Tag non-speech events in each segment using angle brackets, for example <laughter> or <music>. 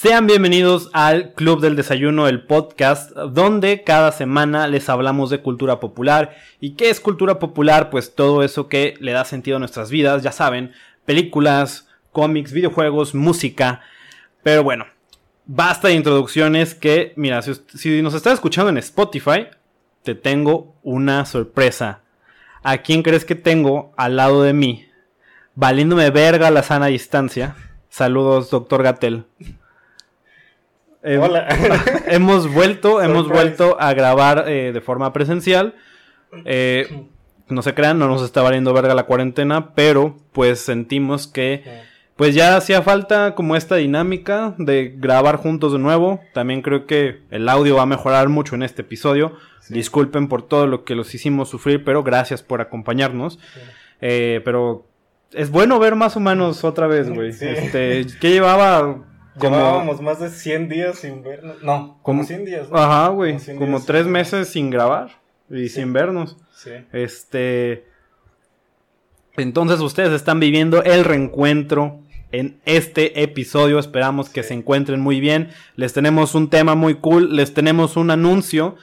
Sean bienvenidos al Club del Desayuno, el podcast, donde cada semana les hablamos de cultura popular. ¿Y qué es cultura popular? Pues todo eso que le da sentido a nuestras vidas, ya saben, películas, cómics, videojuegos, música. Pero bueno, basta de introducciones que, mira, si, nos estás escuchando en Spotify, te tengo una sorpresa. ¿A quién crees que tengo al lado de mí? Valiéndome verga la sana distancia. Saludos, doctor Gatel. Hola. <laughs> hemos vuelto, hemos vuelto a grabar eh, de forma presencial. Eh, no se crean, no nos está valiendo verga la cuarentena, pero pues sentimos que pues ya hacía falta como esta dinámica de grabar juntos de nuevo. También creo que el audio va a mejorar mucho en este episodio. Disculpen por todo lo que los hicimos sufrir, pero gracias por acompañarnos. Eh, pero es bueno ver más humanos otra vez, güey. Este, que llevaba como... Llevábamos más de 100 días sin vernos. No, como 100 días. Ajá, güey. Como, tres meses sin grabar y sin vernos. Sí. Este. Entonces ustedes están viviendo el reencuentro en este episodio. Esperamos que se encuentren muy bien. Les tenemos un tema muy cool. Les tenemos un anuncio.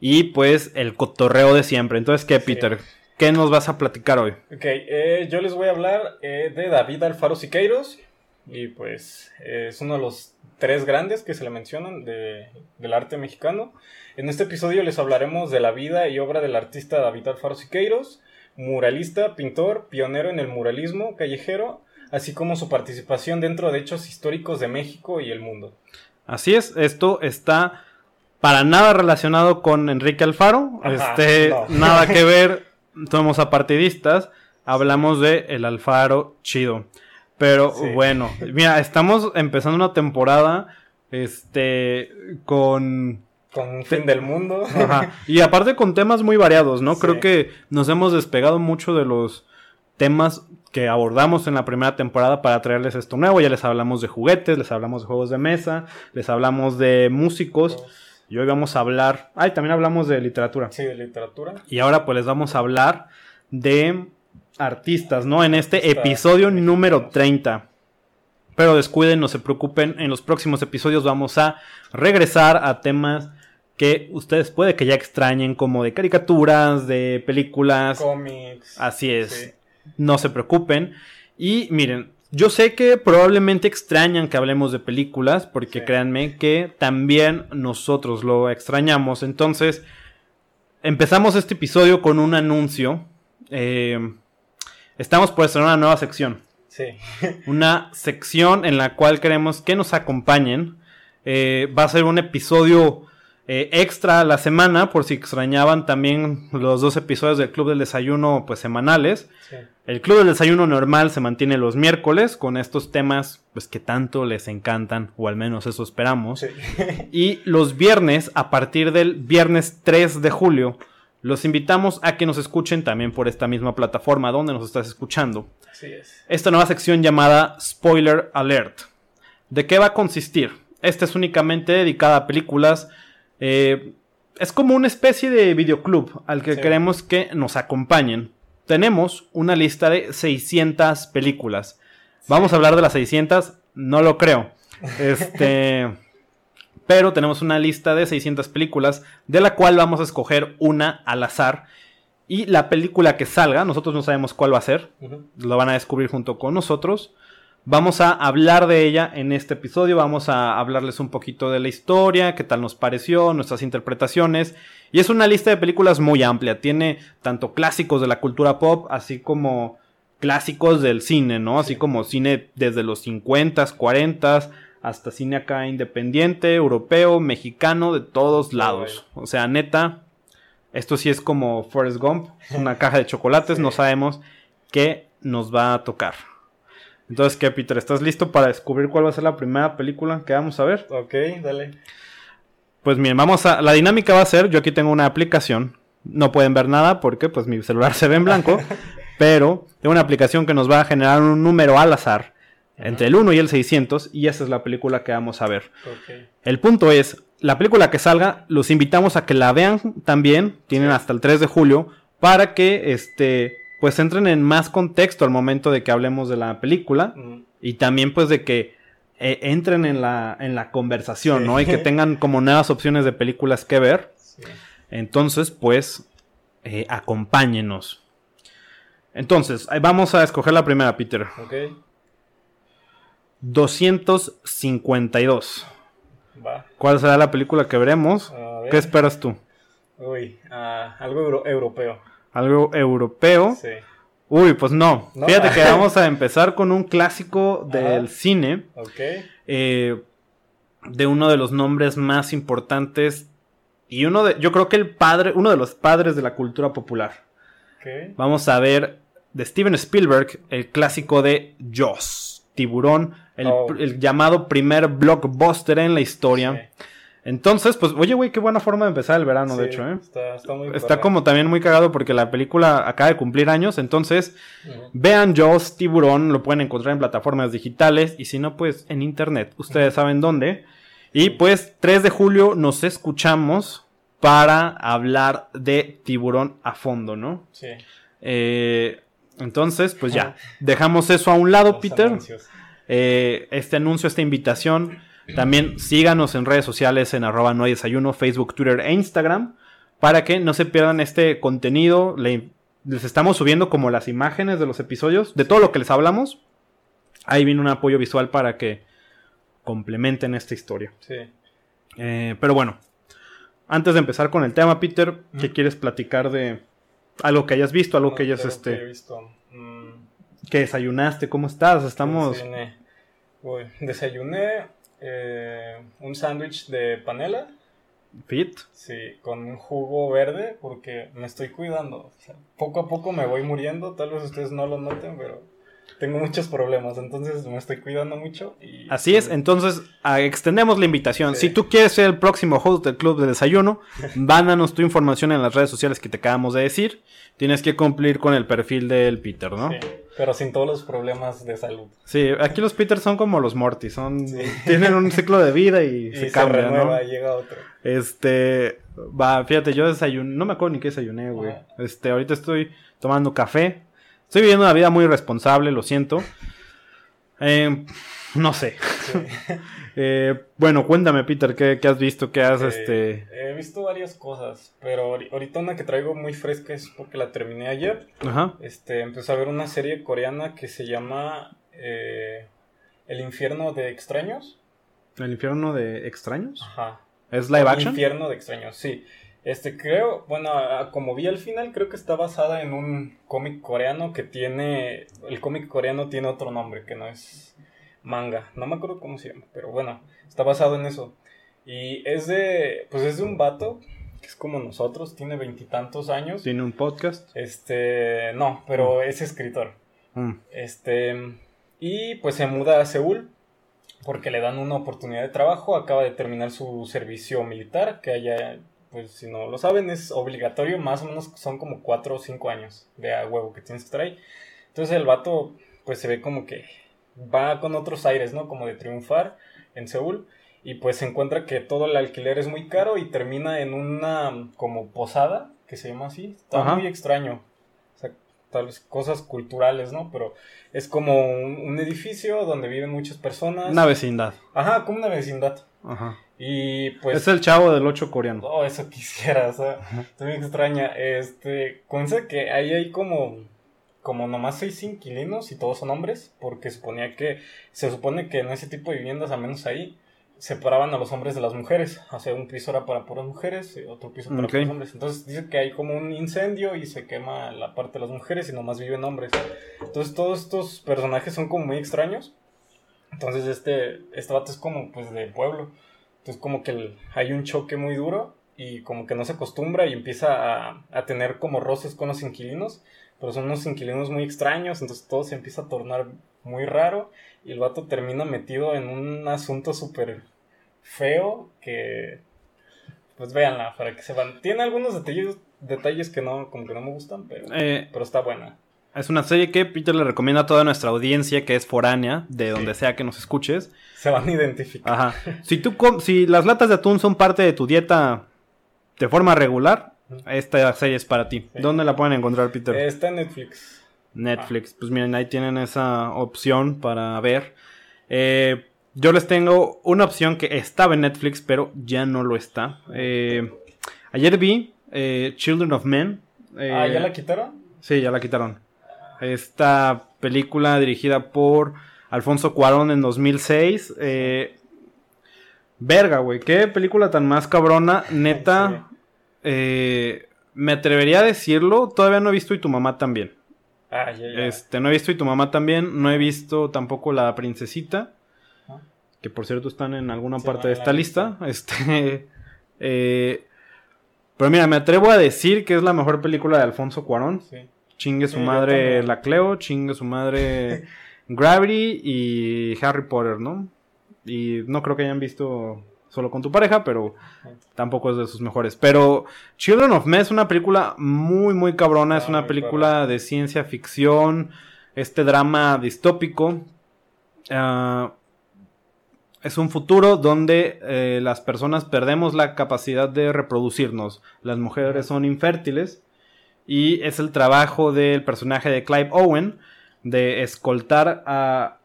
Y pues el cotorreo de siempre. Entonces, ¿qué, Peter? ¿Qué nos vas a platicar hoy? Ok, eh, yo les voy a hablar eh, de David Alfaro Siqueiros. Y pues es uno de los tres grandes que se le mencionan de, del arte mexicano. En este episodio les hablaremos de la vida y obra del artista David Alfaro Siqueiros, muralista, pintor, pionero en el muralismo callejero, así como su participación dentro de hechos históricos de México y el mundo. Así es, esto está para nada relacionado con Enrique Alfaro, este, <laughs> nada que <laughs> ver, somos apartidistas, hablamos de el Alfaro chido. Pero bueno, mira, estamos empezando una temporada este con con fin del mundo. Ajá. Y aparte con temas muy variados, ¿no? Creo que nos hemos despegado mucho de los temas que abordamos en la primera temporada para traerles esto nuevo. Ya les hablamos de juguetes, les hablamos de juegos de mesa, les hablamos de músicos. Y hoy vamos a hablar. Ay, también hablamos de literatura. Sí, de literatura. Y ahora pues les vamos a hablar de artistas, ¿no? En este episodio número 30. Pero descuiden, no se preocupen, en los próximos episodios vamos a regresar a temas que ustedes puede que ya extrañen, como de caricaturas, de películas. Cómics. Así es. No se preocupen. Y miren, yo sé que probablemente extrañan que hablemos de películas, porque créanme que también nosotros lo extrañamos. Entonces, empezamos este episodio con un anuncio. Eh, Estamos por estrenar una nueva sección. Sí. <laughs> una sección en la cual queremos que nos acompañen. Eh, va a ser un episodio eh, extra a la semana, por si extrañaban también los dos episodios del Club del Desayuno, pues semanales. Sí. El Club del Desayuno normal se mantiene los miércoles con estos temas, pues que tanto les encantan, o al menos eso esperamos. Sí. <laughs> y los viernes, a partir del viernes 3 de julio, los invitamos a que nos escuchen también por esta misma plataforma donde nos estás escuchando. Así es. Esta nueva sección llamada Spoiler Alert. ¿De qué va a consistir? Esta es únicamente dedicada a películas. Eh, es como una especie de videoclub al que queremos que nos acompañen. Tenemos una lista de 600 películas. ¿Vamos a hablar de las 600? No lo creo. <laughs> Este. Pero tenemos una lista de 600 películas, de la cual vamos a escoger una al azar. Y la película que salga, nosotros no sabemos cuál va a ser, lo van a descubrir junto con nosotros. Vamos a hablar de ella en este episodio, vamos a hablarles un poquito de la historia, qué tal nos pareció, nuestras interpretaciones. Y es una lista de películas muy amplia, tiene tanto clásicos de la cultura pop, así como clásicos del cine, ¿no? Así como cine desde los 50s, 40s, hasta cine acá independiente, europeo, mexicano, de todos lados. O sea, neta, esto sí es como Forrest Gump, una <laughs> caja de chocolates, no sabemos qué nos va a tocar. Entonces, ¿qué, Peter? ¿Estás listo para descubrir cuál va a ser la primera película que vamos a ver? Ok, dale. Pues bien, vamos a... La dinámica va a ser, yo aquí tengo una aplicación, no pueden ver nada porque pues mi celular se ve en blanco, <laughs> pero tengo una aplicación que nos va a generar un número al azar entre el 1 y el 600 y esa es la película que vamos a ver. El punto es, la película que salga, los invitamos a que la vean también, tienen hasta el 3 de julio, para que este pues entren en más contexto al momento de que hablemos de la película y también pues de que eh, entren en la, en la conversación, ¿no? Y que tengan como nuevas opciones de películas que ver. Entonces, pues, eh, acompáñenos. Entonces, vamos a escoger la primera, Peter. 252. Va. ¿Cuál será la película que veremos? ¿Qué esperas tú? Uy, ah, algo europeo. Algo europeo. Sí. Uy, pues no. Fíjate que <laughs> vamos a empezar con un clásico del cine. Ok. Eh, de uno de los nombres más importantes. Y uno de. Yo creo que el padre. Uno de los padres de la cultura popular. Okay. Vamos a ver de Steven Spielberg, el clásico de Jaws. Tiburón. El, oh. llamado primer blockbuster en la historia. Entonces, pues, oye, güey, qué buena forma de empezar el verano, de hecho, ¿eh? Está, está, muy está como también muy cagado porque la película acaba de cumplir años, entonces, vean Jaws Tiburón, lo pueden encontrar en plataformas digitales y si no, pues en internet, ustedes saben dónde. Y pues, 3 de julio nos escuchamos para hablar de Tiburón a fondo, ¿no? Sí. Eh, entonces, pues ya, <laughs> dejamos eso a un lado, Peter. Eh, este anuncio, esta invitación también síganos en redes sociales en arroba no hay desayuno, Facebook, Twitter e Instagram, para que no se pierdan este contenido. les estamos subiendo como las imágenes de los episodios, de todo lo que les hablamos. Ahí viene un apoyo visual para que complementen esta historia. Sí. Eh, pero bueno, antes de empezar con el tema, Peter, ¿qué quieres platicar de algo que hayas visto, algo que hayas este... visto. Mm. ¿Qué desayunaste? ¿Cómo estás? Estamos... Desayuné. desayuné eh, un sándwich de panela. ¿Fit? Sí, con un jugo verde porque me estoy cuidando. poco a poco me voy muriendo, tal vez ustedes no lo noten, pero tengo muchos problemas, entonces me estoy cuidando mucho. Y... Así es, entonces extendemos la invitación. Si tú quieres ser el próximo host del club de desayuno, <laughs> mándanos tu información en las redes sociales que te acabamos de decir. Tienes que cumplir con el perfil del Peter, ¿no? Sí. Pero sin todos los problemas de salud. Sí, aquí los Peters son como los Morty, son <laughs> tienen un ciclo de vida y, <laughs> se cambian, ¿no? llega otro. Este, va, fíjate, yo desayuné, no me acuerdo ni qué desayuné, güey. Este, ahorita estoy tomando café. Estoy viviendo una vida muy responsable, lo siento. Eh, no sé. <laughs> Eh, bueno, cuéntame, Peter, ¿qué, has visto? ¿Qué has, eh, este...? He visto varias cosas, pero ahorita una que traigo muy fresca es porque la terminé ayer. Ajá. Este, empecé a ver una serie coreana que se llama eh, El infierno de extraños. ¿El infierno de extraños? Ajá. ¿Es live action? El infierno de extraños, sí. Este, creo, bueno, como vi al final, creo que está basada en un cómic coreano que tiene, el cómic coreano tiene otro nombre, que no es manga, no me acuerdo cómo se llama, pero bueno, está basado en eso. Y es de, pues es de un vato que es como nosotros, tiene veintitantos años. ¿Tiene un podcast? Este, no, pero mm. es escritor. Mm. Este, y pues se muda a Seúl porque le dan una oportunidad de trabajo, acaba de terminar su servicio militar, que haya, pues si no lo saben, es obligatorio, más o menos son como cuatro o cinco años de a huevo que tienes que estar ahí. Entonces el vato, pues se ve como que va con otros aires, ¿no? Como de triunfar en Seúl y pues se encuentra que todo el alquiler es muy caro y termina en una como posada, que se llama así. Está muy extraño. O sea, tal vez cosas culturales, ¿no? Pero es como un, edificio donde viven muchas personas. Una vecindad. Ajá, como una vecindad. Ajá. Y pues... Es el chavo del 8 coreano. Oh, eso quisiera, o sea, está muy extraña. Este, cuenta que ahí hay como como nomás seis inquilinos y todos son hombres, porque suponía que, se supone que en ese tipo de viviendas, al menos ahí, separaban a los hombres de las mujeres. O sea, un piso era para puras mujeres y otro piso para puros hombres. Entonces dice que hay como un incendio y se quema la parte de las mujeres y nomás viven hombres. Entonces todos estos personajes son como muy extraños. Entonces este, este vato es como pues de pueblo. Entonces como que hay un choque muy duro y como que no se acostumbra y empieza a, a tener como roces con los inquilinos pero son unos inquilinos muy extraños, entonces todo se empieza a tornar muy raro y el vato termina metido en un asunto súper feo que pues véanla para que se van. Tiene algunos detalles, detalles que no, como que no me gustan, pero, eh, pero está buena. Es una serie que Peter le recomienda a toda nuestra audiencia que es foránea, de donde sea que nos escuches. Se van a identificar. Ajá. <laughs> Si, tú si las latas de atún son parte de tu dieta de forma regular, esta serie es para ti. ¿Dónde la pueden encontrar, Peter? Está en Netflix. Netflix. Pues miren, ahí tienen esa opción para ver. Eh, yo les tengo una opción que estaba en Netflix, pero ya no lo está. Eh, ayer vi eh, Children of Men. Ah, ¿ya la quitaron? Sí, ya la quitaron. Esta película dirigida por Alfonso Cuarón en 2006. verga, güey, qué película tan más cabrona. Neta, me atrevería a decirlo. Todavía no he visto y tu mamá también. Ah, ya, ya. Este, no he visto y tu mamá también. No he visto tampoco La Princesita que por cierto están en alguna parte de esta lista. Este, <laughs> eh, pero mira, me atrevo a decir que es la mejor película de Alfonso Cuarón. Chingue su madre La Cleo, chingue su madre <laughs> Gravity y Harry Potter, ¿no? Y no creo que hayan visto solo con tu pareja, pero tampoco es de sus mejores. Pero Children of Men es una película muy, muy cabrona. es ah, una película de ciencia ficción, este drama distópico. Uh, es un futuro donde eh, las personas perdemos la capacidad de reproducirnos. Las mujeres son infértiles y es el trabajo del personaje de Clive Owen de escoltar a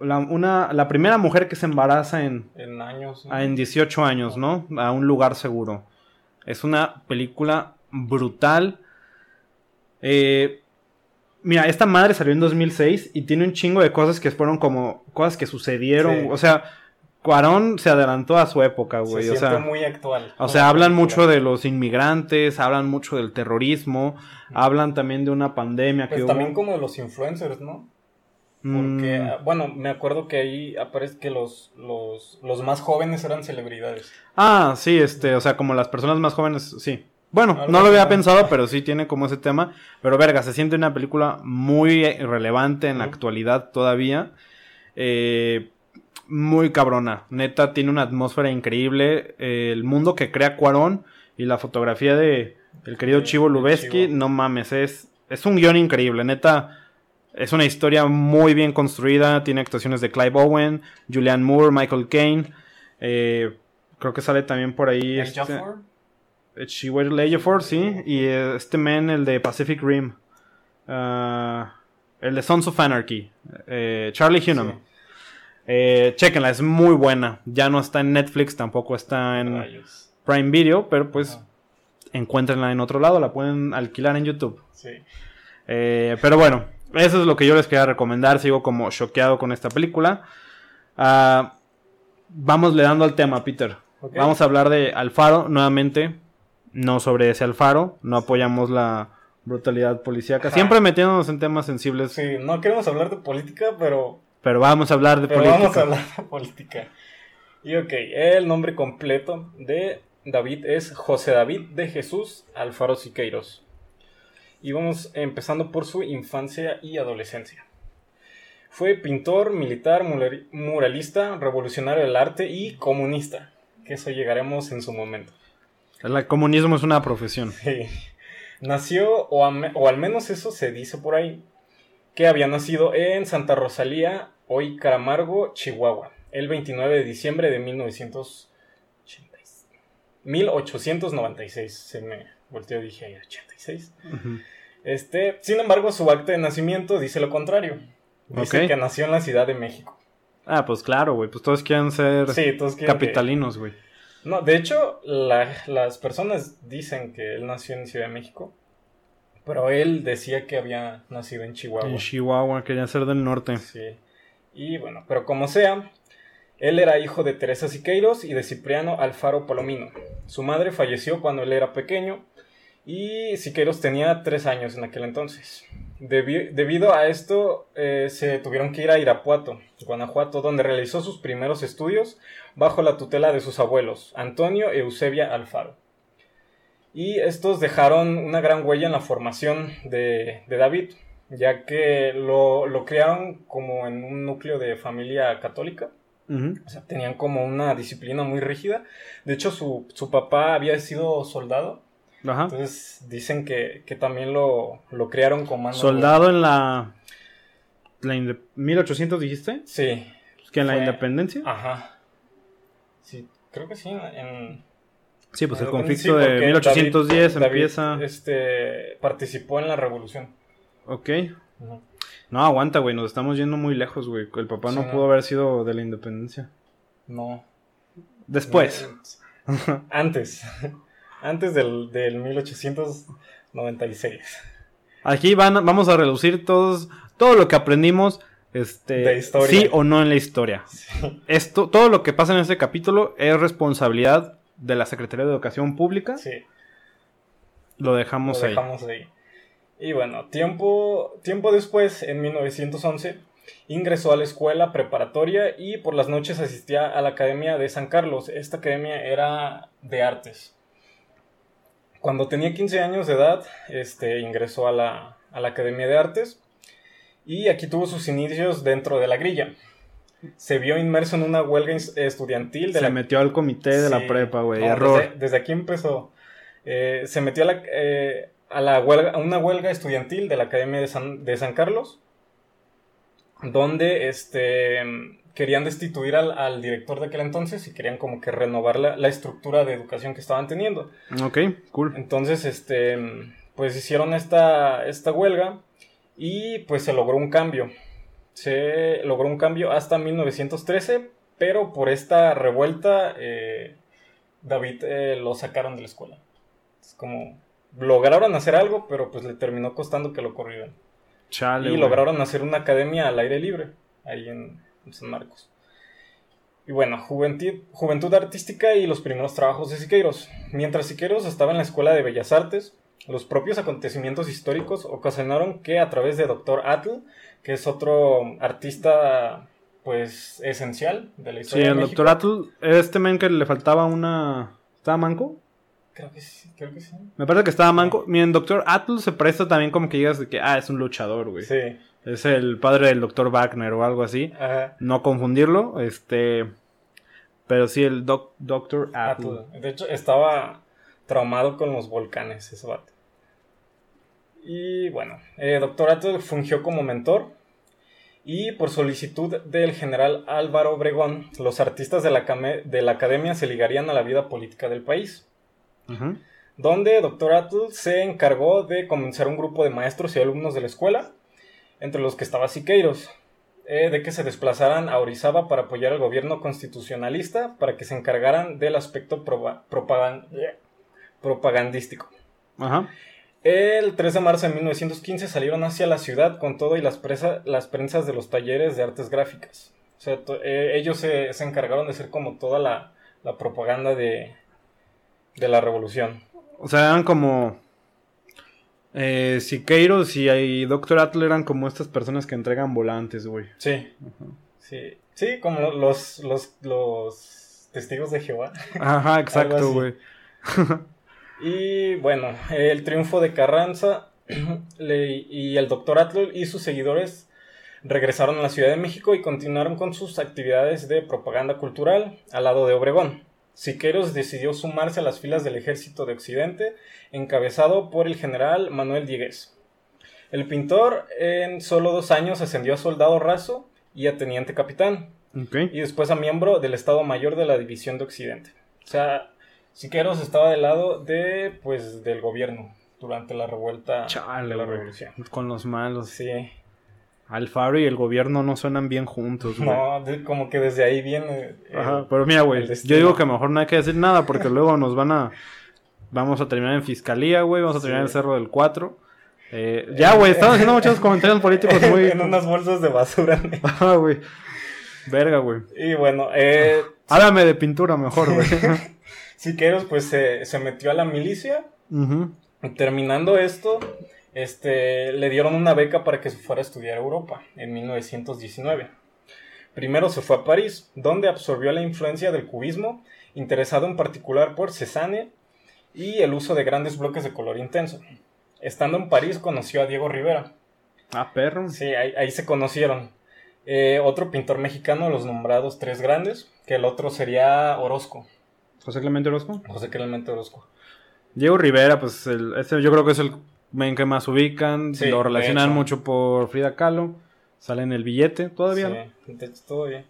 la, una, la primera mujer que se embaraza en, en, años, en 18 años, ¿no? A un lugar seguro. Es una película brutal. Eh, mira, esta madre salió en 2006 y tiene un chingo de cosas que fueron como cosas que sucedieron. O sea, Cuarón se adelantó a su época, güey. Se o sea, muy actual. O sea, hablan mucho de los inmigrantes, hablan mucho del terrorismo, hablan también de una pandemia pues que también como de los influencers, ¿no? Porque, mm. bueno, me acuerdo que ahí aparece que los, los, los más jóvenes eran celebridades. Ah, sí, este, o sea, como las personas más jóvenes, sí. Bueno, no lo había pensado, pero sí tiene como ese tema. Pero verga, se siente una película muy relevante en la actualidad todavía. Eh, muy cabrona. Neta, tiene una atmósfera increíble. el mundo que crea Cuarón y la fotografía de el querido Chivo Lubeski, no mames, es, es un guion increíble. Neta, es una historia muy bien construida. Tiene actuaciones de Clive Owen, Julianne Moore, Michael Caine. Eh, creo que sale también por ahí. Este, Ejiofor, sí. Y este men, el de Pacific Rim. Ah, el de Sons of Anarchy. Eh, Charlie Hunnam. Eh, chequenla, es muy buena. Ya no está en Netflix, tampoco está en Prime Video, pero pues encuéntrenla en otro lado, la pueden alquilar en YouTube. Sí. Eh, pero bueno, eso es lo que yo les quería recomendar. Sigo como choqueado con esta película. Uh, vamos le dando al tema, Peter. Vamos a hablar de Alfaro nuevamente. No sobre ese Alfaro. No apoyamos la brutalidad policíaca. Siempre metiéndonos en temas sensibles. Sí, no queremos hablar de política, pero pero vamos a hablar de Pero política. Vamos a hablar de política. Y ok, el nombre completo de David es José David de Jesús Alfaro Siqueiros. Y vamos empezando por su infancia y adolescencia. Fue pintor, militar, muralista, revolucionario del arte y comunista. Que eso llegaremos en su momento. El comunismo es una profesión. Sí. Nació, o, o al menos eso se dice por ahí, que había nacido en Santa Rosalía, hoy Caramargo, Chihuahua, el 29 de diciembre de 1896. Se me volteó y dije, 86. este, sin embargo, su acta de nacimiento dice lo contrario. Dice que nació en la Ciudad de México. Ah, pues claro, güey. Pues todos quieren ser capitalinos, güey. No, de hecho, las personas dicen que él nació en Ciudad de México. Pero él decía que había nacido en Chihuahua. En Chihuahua, quería ser del norte. Sí. Y bueno, pero como sea, él era hijo de Teresa Siqueiros y de Cipriano Alfaro Palomino. Su madre falleció cuando él era pequeño y Siqueiros tenía tres años en aquel entonces. debido a esto, eh, se tuvieron que ir a Irapuato, Guanajuato, donde realizó sus primeros estudios bajo la tutela de sus abuelos, Antonio Eusebia Alfaro. Y estos dejaron una gran huella en la formación de David, ya que lo, lo crearon como en un núcleo de familia católica. O sea, tenían como una disciplina muy rígida. De hecho, su, su papá había sido soldado. Ajá. Entonces dicen que, que también lo, lo crearon como... ¿Soldado en la... la 1800 dijiste? Sí. ¿Que en la independencia? Ajá. Sí, creo que sí. En, sí, pues el conflicto de 1810 empieza... este, participó en la revolución. Ok. No, aguanta, güey, nos estamos yendo muy lejos, güey. El papá no pudo haber sido de la independencia. No. Después. Antes. <laughs> Antes del, del 1896. Aquí van, vamos a reducir todos, todo lo que aprendimos este, sí o no en la historia. Esto, todo lo que pasa en este capítulo es responsabilidad de la Secretaría de Educación Pública. Sí. Lo dejamos, lo dejamos ahí. Y bueno, tiempo, tiempo después, en 1911, ingresó a la escuela preparatoria y por las noches asistía a la Academia de San Carlos. Esta academia era de artes. Cuando tenía 15 años de edad, este, ingresó a la, a la Academia de Artes y aquí tuvo sus inicios dentro de la grilla. Se vio inmerso en una huelga estudiantil. De se metió al comité de la prepa, güey. Desde, aquí empezó. Eh, se metió a, la, eh, a, la huelga, a una huelga estudiantil de la Academia de San, de San Carlos, donde este, querían destituir al, director de aquel entonces y querían como que renovar la, la, estructura de educación que estaban teniendo. Ok, cool. Entonces, este, pues hicieron esta, esta huelga y pues se logró un cambio. Se logró un cambio hasta 1913, pero por esta revuelta eh, David eh, lo sacaron de la escuela. Es como lograron hacer algo, pero pues le terminó costando que lo corrieran. y lograron hacer una academia al aire libre, ahí en, San Marcos. Y bueno, juventud, juventud artística y los primeros trabajos de Siqueiros. Mientras Siqueiros estaba en la Escuela de Bellas Artes, los propios acontecimientos históricos ocasionaron que a través de Dr. Atl, que es otro artista pues esencial de la historia. Sí, el Dr. Atl, este men que le faltaba una... ¿Estaba manco? Creo que sí, creo que sí. Me parece que estaba manco. Miren, Dr. Atl se presta también como que digas de que, ah, es un luchador, güey. Sí. Es el padre del Dr. Wagner o algo así. Ajá. No confundirlo, este... Pero sí, el doc, Dr. Atl. De hecho, estaba traumado con los volcanes, ese vato. Y bueno, eh, Doctor Atl fungió como mentor y por solicitud del general Álvaro Obregón, los artistas de la, de la academia se ligarían a la vida política del país. Donde Doctor Atl se encargó de comenzar un grupo de maestros y alumnos de la escuela, entre los que estaba Siqueiros, eh, de que se desplazaran a Orizaba para apoyar al gobierno constitucionalista para que se encargaran del aspecto propagandístico. Ajá. El 3 de marzo de 1915 salieron hacia la ciudad con todo y las, las prensas de los talleres de artes gráficas. O sea, eh, ellos se, encargaron de hacer como toda la, propaganda de, de, la revolución. O sea, eran como... Eh, Siqueiros y, Doctor Atle eran como estas personas que entregan volantes, güey. Sí. sí. Sí, como los, los, los testigos de Jehová. Ajá, <laughs> exacto, güey. Y bueno, el triunfo de Carranza <clears throat> y el doctor Atl y sus seguidores regresaron a la Ciudad de México y continuaron con sus actividades de propaganda cultural al lado de Obregón. Siqueiros decidió sumarse a las filas del ejército de Occidente, encabezado por el general Manuel Diegues. El pintor en solo dos años ascendió a soldado raso y a teniente capitán, y después a miembro del Estado Mayor de la División de Occidente. O sea, Siqueiros estaba del lado de, pues, del gobierno durante la revuelta de la revolución. Con los malos. Sí. Alfaro y el gobierno no suenan bien juntos, güey. No, como que desde ahí viene. Ajá, pero mira, güey, yo digo que mejor no hay que decir nada porque luego nos van a. Vamos a terminar en fiscalía, güey, vamos a terminar en el Cerro del 4. Eh, ya, güey, están haciendo <laughs> muchos comentarios políticos muy. en unas bolsas de basura. <laughs> Ajá, güey. Verga, güey. Y bueno, eh. <laughs> Háblame de pintura mejor, güey. Siqueiros pues se, metió a la milicia. Terminando esto, este, le dieron una beca para que se fuera a estudiar a Europa en 1919. Primero se fue a París, donde absorbió la influencia del cubismo, interesado en particular por Cézanne y el uso de grandes bloques de color intenso. Estando en París conoció a Diego Rivera. Ah, perro. Sí, ahí, se conocieron. Eh, otro pintor mexicano, los nombrados tres grandes, que el otro sería Orozco. José Clemente Orozco. José Clemente Orozco. Diego Rivera, pues el, yo creo que es el men que más ubican. lo relacionan mucho por Frida Kahlo. Sale en el billete todavía. Sí, hecho, todavía.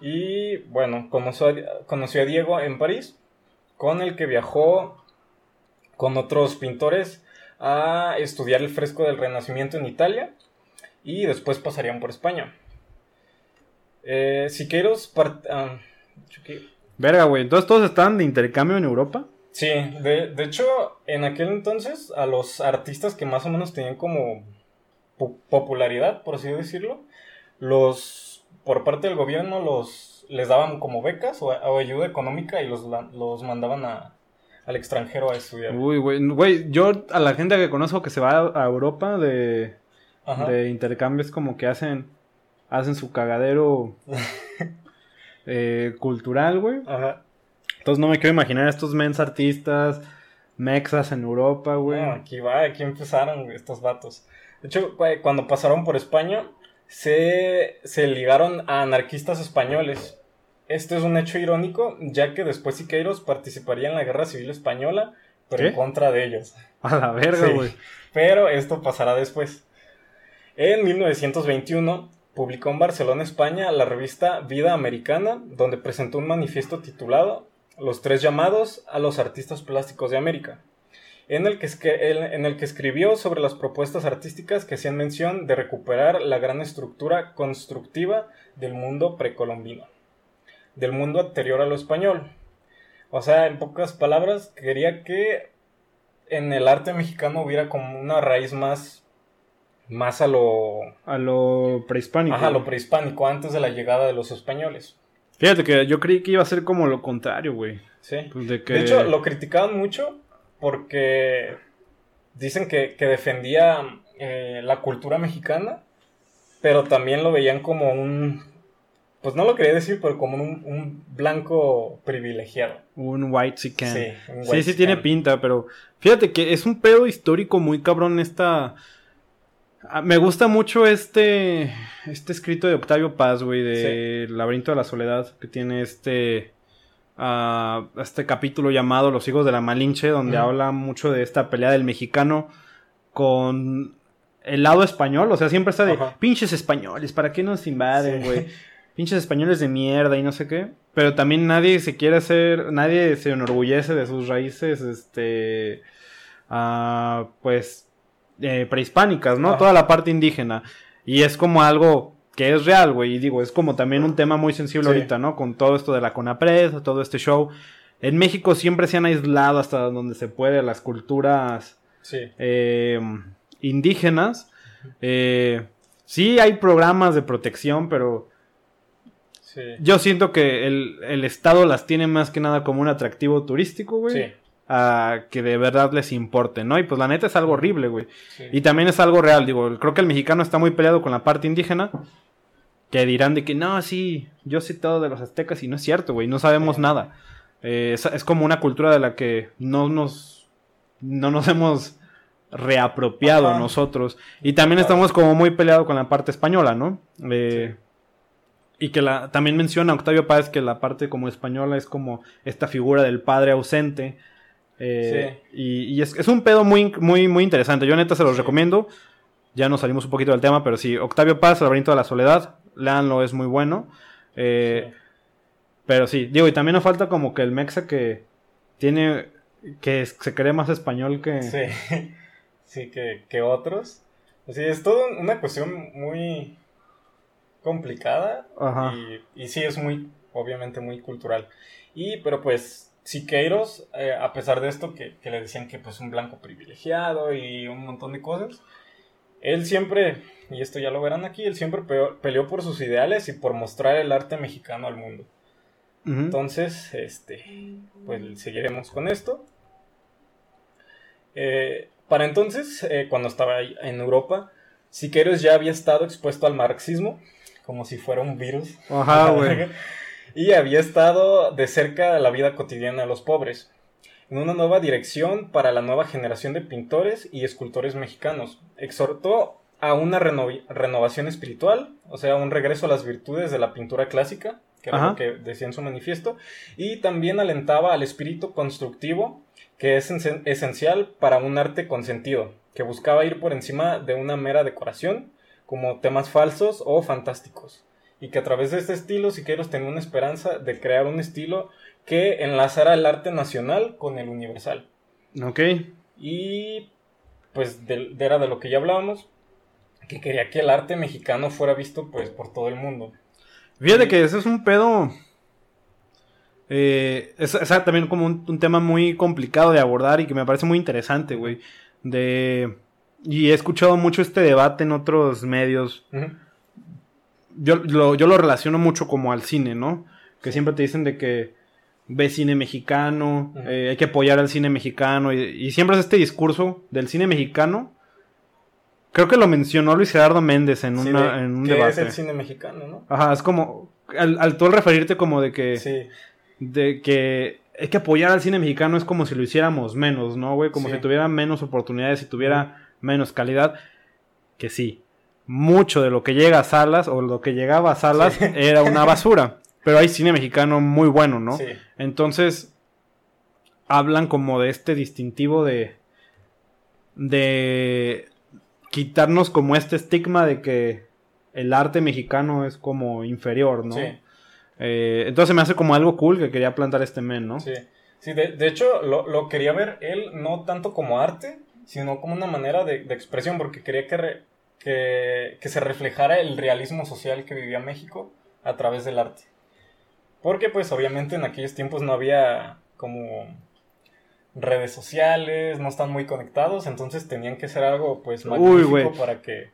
Y bueno, conoció a, conoció a Diego en París, con el que viajó con otros pintores a estudiar el fresco del Renacimiento en Italia. y después pasarían por España. Eh, Siqueiros... part- ah. Verga, güey. Entonces todos están de intercambio en Europa. Sí, de, de hecho, en aquel entonces, a los artistas que más o menos tenían como po- popularidad, por así decirlo, los, por parte del gobierno, los, les daban como becas o, o ayuda económica y los, los mandaban a, al extranjero a estudiar. Uy, güey. Güey, yo a la gente que conozco que se va a a Europa de, Ajá. de intercambios como que hacen hacen su cagadero <laughs> eh, cultural, güey. Ajá. Entonces no me quiero imaginar a estos mens artistas mexas en Europa, güey. No, aquí va, aquí empezaron güey, estos vatos. De hecho, güey, cuando pasaron por España, se, se ligaron a anarquistas españoles. Esto es un hecho irónico, ya que después Siqueiros participaría en la Guerra Civil Española, pero ¿Qué? en contra de ellos. A la verga, Sí. güey. Pero esto pasará después. En 1921 publicó en Barcelona, España, la revista Vida Americana, donde presentó un manifiesto titulado Los tres llamados a los artistas plásticos de América, en el que, en el que escribió sobre las propuestas artísticas que hacían mención de recuperar la gran estructura constructiva del mundo precolombino, del mundo anterior a lo español. O sea, en pocas palabras, quería que en el arte mexicano hubiera como una raíz más más a lo A lo prehispánico. ajá, a lo prehispánico antes de la llegada de los españoles. Fíjate que yo creí que iba a ser como lo contrario, güey. Sí. Pues de que... De hecho, lo criticaban mucho porque dicen que, que defendía eh, la cultura mexicana, pero también lo veían como un, pues no lo quería decir, pero como un, un blanco privilegiado. Un white chicken. Sí, un Sí, white sí tiene pinta, pero fíjate que es un pedo histórico muy cabrón esta... Ah, Me gusta mucho este este escrito de Octavio Paz, güey, de El laberinto de la soledad, que tiene este ah, este capítulo llamado Los hijos de la Malinche, donde habla mucho de esta pelea del mexicano con el lado español, o sea, siempre está de pinches españoles, ¿para qué nos invaden, Sí. güey? Pinches españoles de mierda y no sé qué. Pero también nadie se quiere hacer, nadie se enorgullece de sus raíces, este, ah, pues, eh, prehispánicas, ¿no? Ajá. Toda la parte indígena. Y es como algo que es real, güey. Y digo, es como también un tema muy sensible Sí. ahorita, ¿no? Con todo esto de la CONAPRED, todo este show. En México siempre se han aislado hasta donde se puede las culturas Sí. eh, indígenas. Eh, sí hay programas de protección, pero Sí. yo siento que el, el Estado las tiene más que nada como un atractivo turístico, güey. A que de verdad les importe, ¿no? Y pues la neta es algo horrible, güey. sí. Y también es algo real, digo, creo que el mexicano está muy peleado con la parte indígena. Que dirán de que no, sí, yo sé todo de los aztecas y no es cierto, güey, no sabemos Sí. nada. Eh, es, es como una cultura de la que no nos, no nos <laughs> hemos reapropiado Ajá. nosotros. Y también Claro. estamos como muy peleados con la parte española, ¿no? Eh, Y que la, también menciona Octavio Páez que la parte como española es como esta figura del padre ausente. Eh, Y, y es, es un pedo muy, muy, muy interesante. Yo neta se los Sí. recomiendo. Ya nos salimos un poquito del tema, pero sí, Octavio Paz, El laberinto de la soledad, leanlo, es muy bueno. Eh, Sí. Pero sí, digo, y también nos falta como que el mexa que tiene, que es- se cree más español que... Sí, <laughs> sí, que, que otros. Así es todo una cuestión muy complicada Ajá. y, y sí es muy, obviamente muy cultural. Y, pero pues, Siqueiros, eh, a pesar de esto, que, que le decían que pues un blanco privilegiado y un montón de cosas, él siempre, y esto ya lo verán aquí, él siempre peleó, peleó por sus ideales y por mostrar el arte mexicano al mundo. Entonces, este, pues seguiremos con esto. Eh, para entonces, eh, cuando estaba en Europa, Siqueiros ya había estado expuesto al marxismo, como si fuera un virus. Ajá, <laughs> güey. Y había estado de cerca de la vida cotidiana de los pobres, en una nueva dirección para la nueva generación de pintores y escultores mexicanos. Exhortó a una renovación espiritual, o sea, un regreso a las virtudes de la pintura clásica, que era Ajá. lo que decía en su manifiesto, y también alentaba al espíritu constructivo, que es esen- esencial para un arte con sentido, que buscaba ir por encima de una mera decoración, como temas falsos o fantásticos y que a través de este estilo Siqueiros tenía una esperanza de crear un estilo que enlazara el arte nacional con el universal. Ok. Y pues de, de- era de lo que ya hablábamos. que quería que el arte mexicano fuera visto pues por todo el mundo. Fíjate que ese es un pedo. Eh, es, también como un, tema muy complicado de abordar y que me parece muy interesante, güey. De. Y he escuchado mucho este debate en otros medios. Yo, lo, yo lo relaciono mucho como al cine, ¿no? Que siempre te dicen de que ve cine mexicano, eh, hay que apoyar al cine mexicano. Y, y, siempre es este discurso del cine mexicano Creo que lo mencionó Luis Gerardo Méndez en, una, en un debate. es el cine mexicano, ¿no? Ajá, es como. Al, al tú referirte como de que. Sí. De que hay que apoyar al cine mexicano es como si lo hiciéramos menos, ¿no, güey? Como si tuviera menos oportunidades, si tuviera menos calidad. Que sí. Mucho de lo que llega a salas o lo que llegaba a salas <laughs> era una basura. Pero hay cine mexicano muy bueno, ¿no? Sí. Entonces. Hablan como de este distintivo de. De quitarnos como este estigma de que el arte mexicano es como inferior, ¿no? Sí. Eh, entonces me hace como algo cool que quería plantar este men, ¿no? Sí, sí de, hecho lo, quería ver él no tanto como arte, sino como una manera de, expresión, porque quería que, que, que se reflejara el realismo social que vivía México a través del arte. Porque pues obviamente en aquellos tiempos no había como redes sociales, no están muy conectados, entonces tenían que ser algo pues magnífico para que...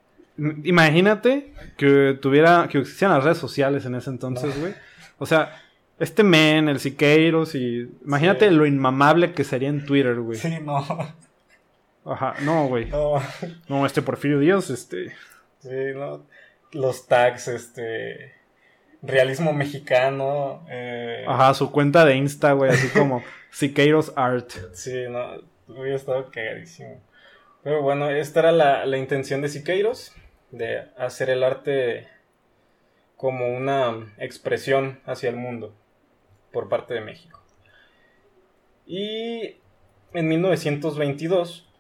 Imagínate que tuviera, que existieran las redes sociales en ese entonces, güey. O sea, este men, el Siqueiros y... Imagínate lo inmamable que sería en Twitter, güey. Sí, no. Ajá, no, güey. No. no, este Porfirio Díaz, este... Sí, no. Los tags, este... Realismo mexicano. Eh... Ajá, su cuenta de Insta, güey, así <laughs> como... Siqueiros Art. Sí, no, hubiera estado cagadísimo. Pero bueno, esta era la, intención de Siqueiros, de hacer el arte como una expresión hacia el mundo por parte de México. Y en 1922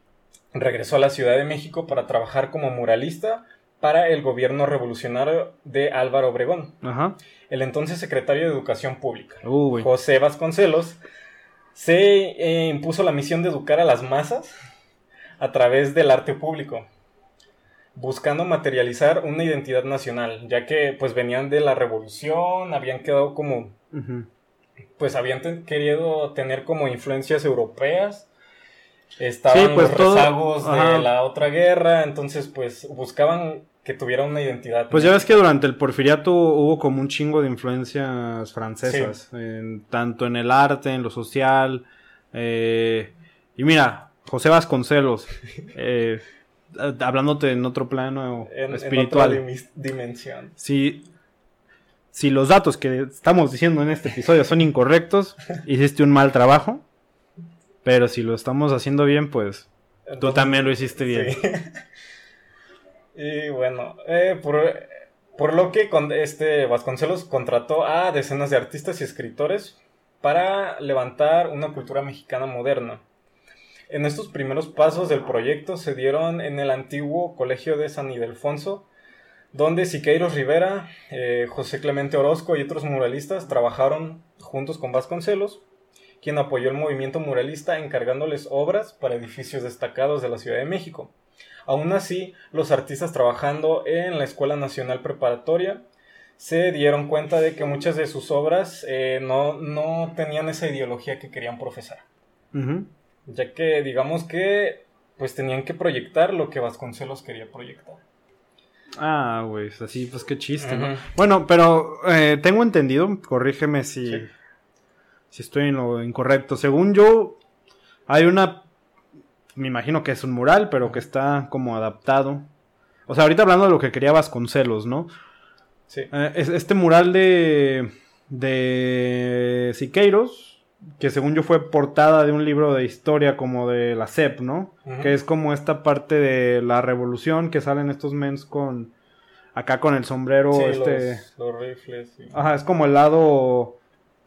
regresó a la Ciudad de México para trabajar como muralista para el gobierno revolucionario de Álvaro Obregón. El entonces secretario de Educación Pública, José Vasconcelos, se eh, impuso la misión de educar a las masas a través del arte público, buscando materializar una identidad nacional, ya que pues venían de la revolución, habían quedado como, pues habían querido tener como influencias europeas, estaban pues, los rezagos de la otra guerra, entonces pues buscaban que tuviera una identidad. Pues ya ves que durante el porfiriato hubo como un chingo de influencias francesas, tanto en el arte, en lo social. Eh, y mira, José Vasconcelos, <laughs> eh, hablándote en otro plano espiritual. En otra dimensión. Si, si los datos que estamos diciendo en este episodio son incorrectos, <laughs> hiciste un mal trabajo. Pero si lo estamos haciendo bien, pues tú también lo hiciste bien. Sí. <laughs> Y bueno, eh, por, lo que con este Vasconcelos contrató a decenas de artistas y escritores para levantar una cultura mexicana moderna. En estos primeros pasos del proyecto se dieron en el antiguo Colegio de San Ildefonso, donde Siqueiros Rivera, eh, José Clemente Orozco y otros muralistas trabajaron juntos con Vasconcelos, quien apoyó el movimiento muralista encargándoles obras para edificios destacados de la Ciudad de México. Aún así, los artistas trabajando en la Escuela Nacional Preparatoria se dieron cuenta de que muchas de sus obras eh, no, tenían esa ideología que querían profesar. Ya que digamos que pues tenían que proyectar lo que Vasconcelos quería proyectar. Ah, güey, así pues qué chiste, ¿no? Bueno, pero eh, tengo entendido, corrígeme si, si estoy en lo incorrecto. Según yo, hay una me imagino que es un mural, pero que está como adaptado. O sea, ahorita hablando de lo que quería Vasconcelos, ¿no? Sí. Eh, este mural de, de Siqueiros, que según yo fue portada de un libro de historia como de la CEP, ¿no? Que es como esta parte de la revolución que salen estos mens con... Acá con el sombrero, este... Los, rifles. Ajá, es como el lado,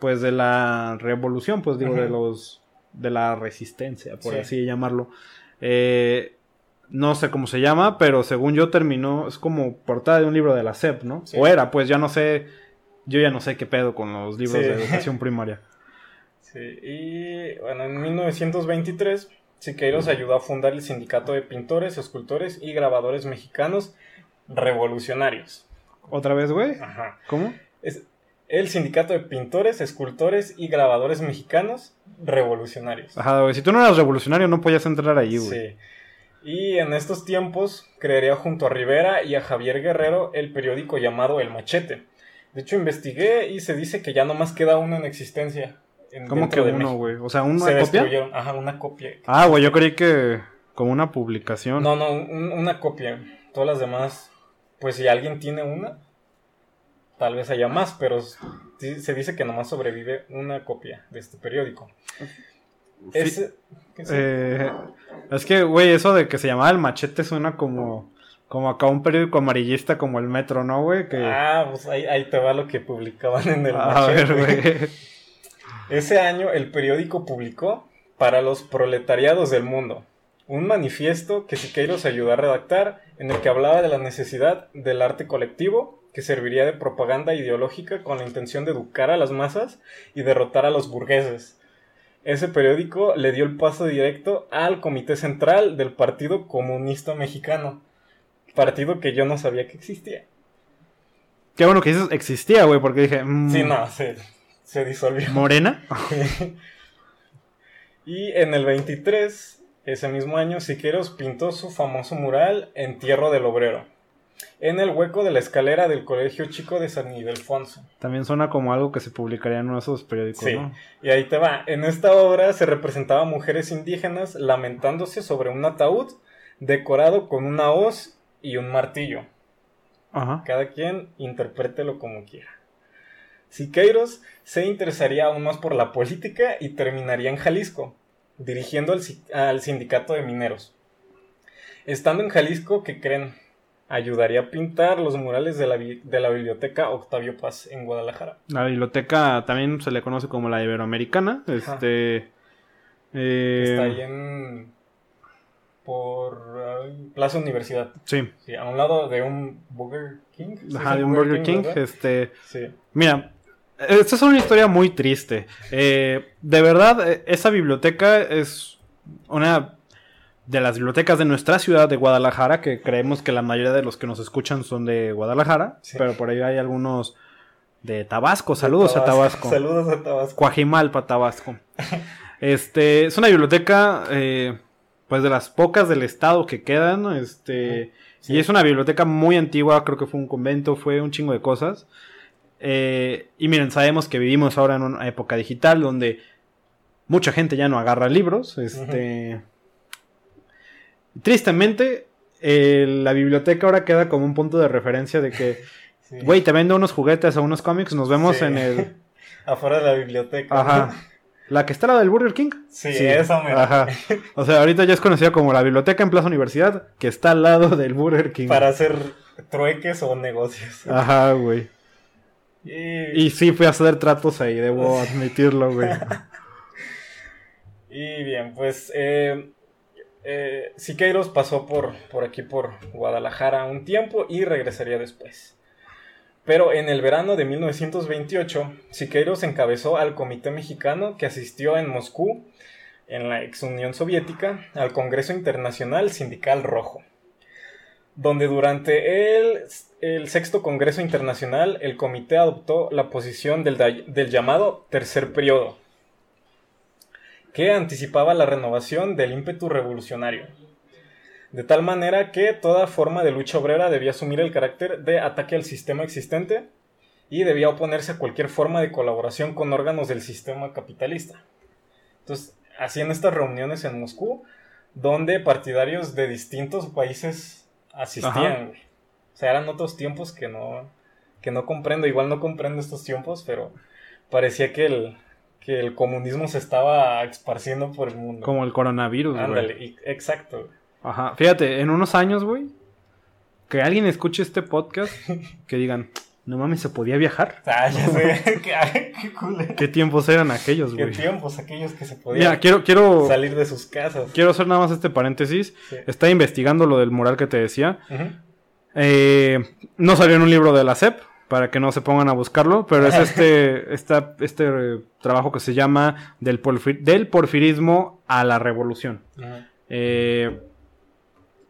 pues, de la revolución, pues digo, de los de la resistencia, por así llamarlo. Eh, no sé cómo se llama, pero según yo terminó, es como portada de un libro de la SEP, ¿no? O era, pues ya no sé, yo ya no sé qué pedo con los libros de educación primaria. <laughs> Sí, y bueno, en 1923 Siqueiros ayudó a fundar el Sindicato de Pintores, Escultores y Grabadores Mexicanos Revolucionarios. ¿Otra vez, güey? Ajá. ¿Cómo? Es el Sindicato de Pintores, Escultores y Grabadores Mexicanos Revolucionarios. Ajá, güey. Si tú no eras revolucionario, no podías entrar ahí, güey. Sí. Y en estos tiempos crearía junto a Rivera y a Javier Guerrero el periódico llamado El Machete. De hecho, investigué y se dice que ya nomás queda uno en existencia. ¿Cómo que uno, güey? O sea, ¿una copia? Ajá, una copia. Ah, güey, yo creí que como una publicación. No, no, una copia. Todas las demás, pues si alguien tiene una, tal vez haya más, pero se dice que nomás sobrevive una copia de este periódico. Es, eh, es que, güey, eso de que se llamaba el machete suena como, como acá un periódico amarillista como el Metro, ¿no, güey? Ah, pues ahí, te va lo que publicaban en el machete. A ver, güey. <laughs> Ese año el periódico publicó para los proletariados del mundo un manifiesto que Siqueiros ayudó a redactar en el que hablaba de la necesidad del arte colectivo que serviría de propaganda ideológica con la intención de educar a las masas y derrotar a los burgueses. Ese periódico le dio el paso directo al Comité Central del Partido Comunista Mexicano, partido que yo no sabía que existía. Qué bueno que dices existía, güey, porque dije... Mm, sí, no, se, se disolvió. ¿Morena? <laughs> y en el 23, ese mismo año, Siqueiros pintó su famoso mural Entierro del Obrero en el hueco de la escalera del Colegio Chico de San Ildefonso. También suena como algo que se publicaría en uno de esos periódicos, sí. Y ahí te va. En esta obra se representaba mujeres indígenas lamentándose sobre un ataúd decorado con una hoz y un martillo. Ajá. Cada quien interprételo como quiera. Siqueiros se interesaría aún más por la política y terminaría en Jalisco, dirigiendo al, al sindicato de mineros. Estando en Jalisco, ¿qué creen? Ayudaría a pintar los murales de la, de la biblioteca Octavio Paz en Guadalajara. La biblioteca también se le conoce como la Iberoamericana. Este. Eh, Está ahí en. por Plaza Universidad. Sí. sí. A un lado de un Burger King. Ajá, de un Burger, King. este. Sí. Mira. Esta es una historia muy triste. Eh, de verdad, e, esa biblioteca es una de las bibliotecas de nuestra ciudad de Guadalajara, que creemos que la mayoría de los que nos escuchan son de Guadalajara, pero por ahí hay algunos de Tabasco. Saludos a Tabasco. <laughs> Saludos a Tabasco. Coajimalpa, Tabasco. <laughs> este, es una biblioteca, eh, pues de las pocas del estado que quedan, este, y es una biblioteca muy antigua, creo que fue un convento, fue un chingo de cosas. Eh, y miren, sabemos que vivimos ahora en una época digital donde mucha gente ya no agarra libros, este... Tristemente, la biblioteca ahora queda como un punto de referencia de que, <laughs> güey, te vendo unos juguetes o unos cómics, nos vemos en el... <laughs> Afuera de la biblioteca. Ajá. ¿La que está la del Burger King? Sí, esa me... Ajá. O sea, ahorita ya es conocida como la biblioteca en Plaza Universidad, que está al lado del Burger King. Para hacer trueques o negocios. Ajá, güey. Y... y sí, fui a hacer tratos ahí, debo <laughs> admitirlo, güey. y bien, pues eh, eh, Siqueiros pasó por, por aquí, por Guadalajara, un tiempo y regresaría después. Pero en el verano de 1928, Siqueiros encabezó al Comité Mexicano que asistió en Moscú, en la ex Unión Soviética, al Congreso Internacional Sindical Rojo, donde durante el, el sexto Congreso Internacional el comité adoptó la posición del, del llamado tercer periodo, que anticipaba la renovación del ímpetu revolucionario. De tal manera que toda forma de lucha obrera debía asumir el carácter de ataque al sistema existente y debía oponerse a cualquier forma de colaboración con órganos del sistema capitalista. Entonces, hacían estas reuniones en Moscú, donde partidarios de distintos países asistían. O sea, eran otros tiempos que no, que no comprendo. Igual no comprendo estos tiempos, pero parecía que el, que el comunismo se estaba esparciendo por el mundo. Como el coronavirus, Ándale, exacto. Ajá, fíjate, en unos años, güey, que alguien escuche este podcast, <laughs> que digan, no mames, ¿se podía viajar? Ah, ya sé, <laughs> <laughs> qué, qué, tiempos eran aquellos, güey? Qué tiempos aquellos que se podían quiero, quiero, salir de sus casas. Quiero hacer nada más este paréntesis. Está investigando lo del mural que te decía. Eh, no salió en un libro de la SEP, para que no se pongan a buscarlo, pero es <laughs> este, esta, este trabajo que se llama del, del porfirismo a la revolución. Eh,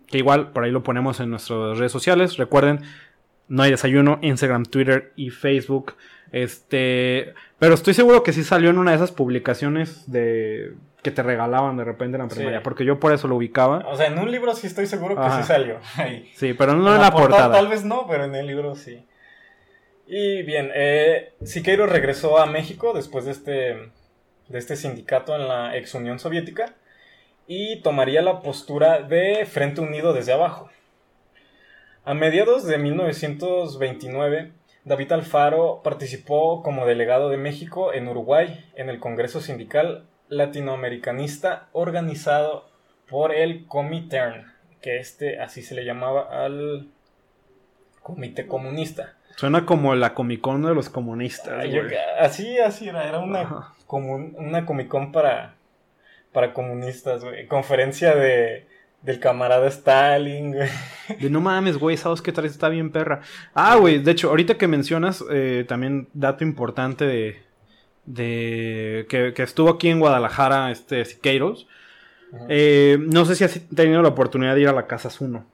que igual por ahí lo ponemos en nuestras redes sociales. Recuerden, no hay desayuno, Instagram, Twitter y Facebook. Este, pero estoy seguro que sí salió en una de esas publicaciones de que te regalaban de repente en la primaria, porque yo por eso lo ubicaba. O sea, en un libro sí estoy seguro que sí salió. <laughs> Sí, pero no en, la, portada, Tal vez no, pero en el libro sí. Y bien, eh, Siqueiro regresó a México después de este, de este sindicato en la ex Unión Soviética y tomaría la postura de Frente Unido desde abajo. A mediados de 1929, David Alfaro participó como delegado de México en Uruguay en el Congreso Sindical latinoamericanista organizado por el Comintern, que este así se le llamaba al Comité Comunista. Suena como la Comic Con de los comunistas. así, así era, era una, una Comic Con para, para comunistas, Conferencia de, del camarada Stalin, güey. <laughs> De no mames, güey, sabes que traes está bien perra. Ah, güey, de hecho, ahorita que mencionas, eh, también dato importante de, de que, estuvo aquí en Guadalajara, este Siqueiros. Eh, no sé si has tenido la oportunidad de ir a la Casa Zuno.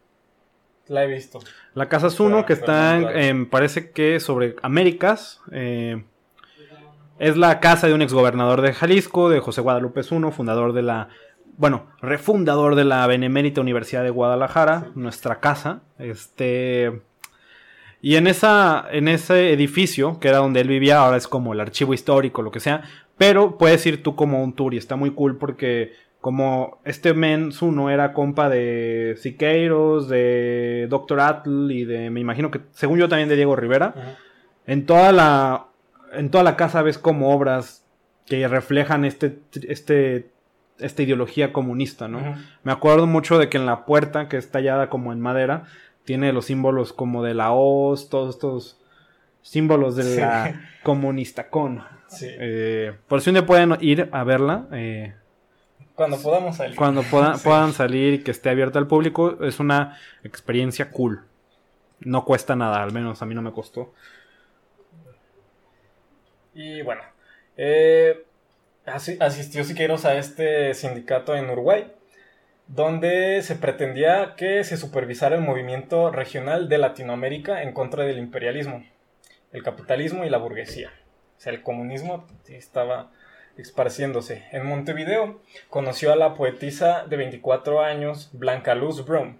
La he visto. La Casa Zuno, que está, en, parece que sobre Américas. Eh, es la casa de un exgobernador de Jalisco, de José Guadalupe Zuno, fundador de la. Bueno, refundador de la Benemérita Universidad de Guadalajara, nuestra casa. Este. Y en, esa, en ese edificio, que era donde él vivía, ahora es como el archivo histórico, lo que sea, pero puedes ir tú como un tour y está muy cool porque como este men Zuno era compa de Siqueiros, de Doctor Atl y de, me imagino que, según yo también de Diego Rivera, en toda la, en toda la casa ves como obras que reflejan este, este, esta ideología comunista, ¿no? Me acuerdo mucho de que en la puerta, que es tallada como en madera, tiene los símbolos como de la hoz, todos estos símbolos de la <laughs> comunista con. Eh, por si un día pueden ir a verla. Eh, cuando podamos salir. Cuando puedan salir y que esté abierta al público, es una experiencia cool. No cuesta nada, al menos a mí no me costó. Y bueno, eh, asistió Siqueiros a este sindicato en Uruguay donde se pretendía que se supervisara el movimiento regional de Latinoamérica en contra del imperialismo, el capitalismo y la burguesía. O sea, el comunismo estaba esparciéndose. En Montevideo conoció a la poetisa de 24 años, Blanca Luz Brown.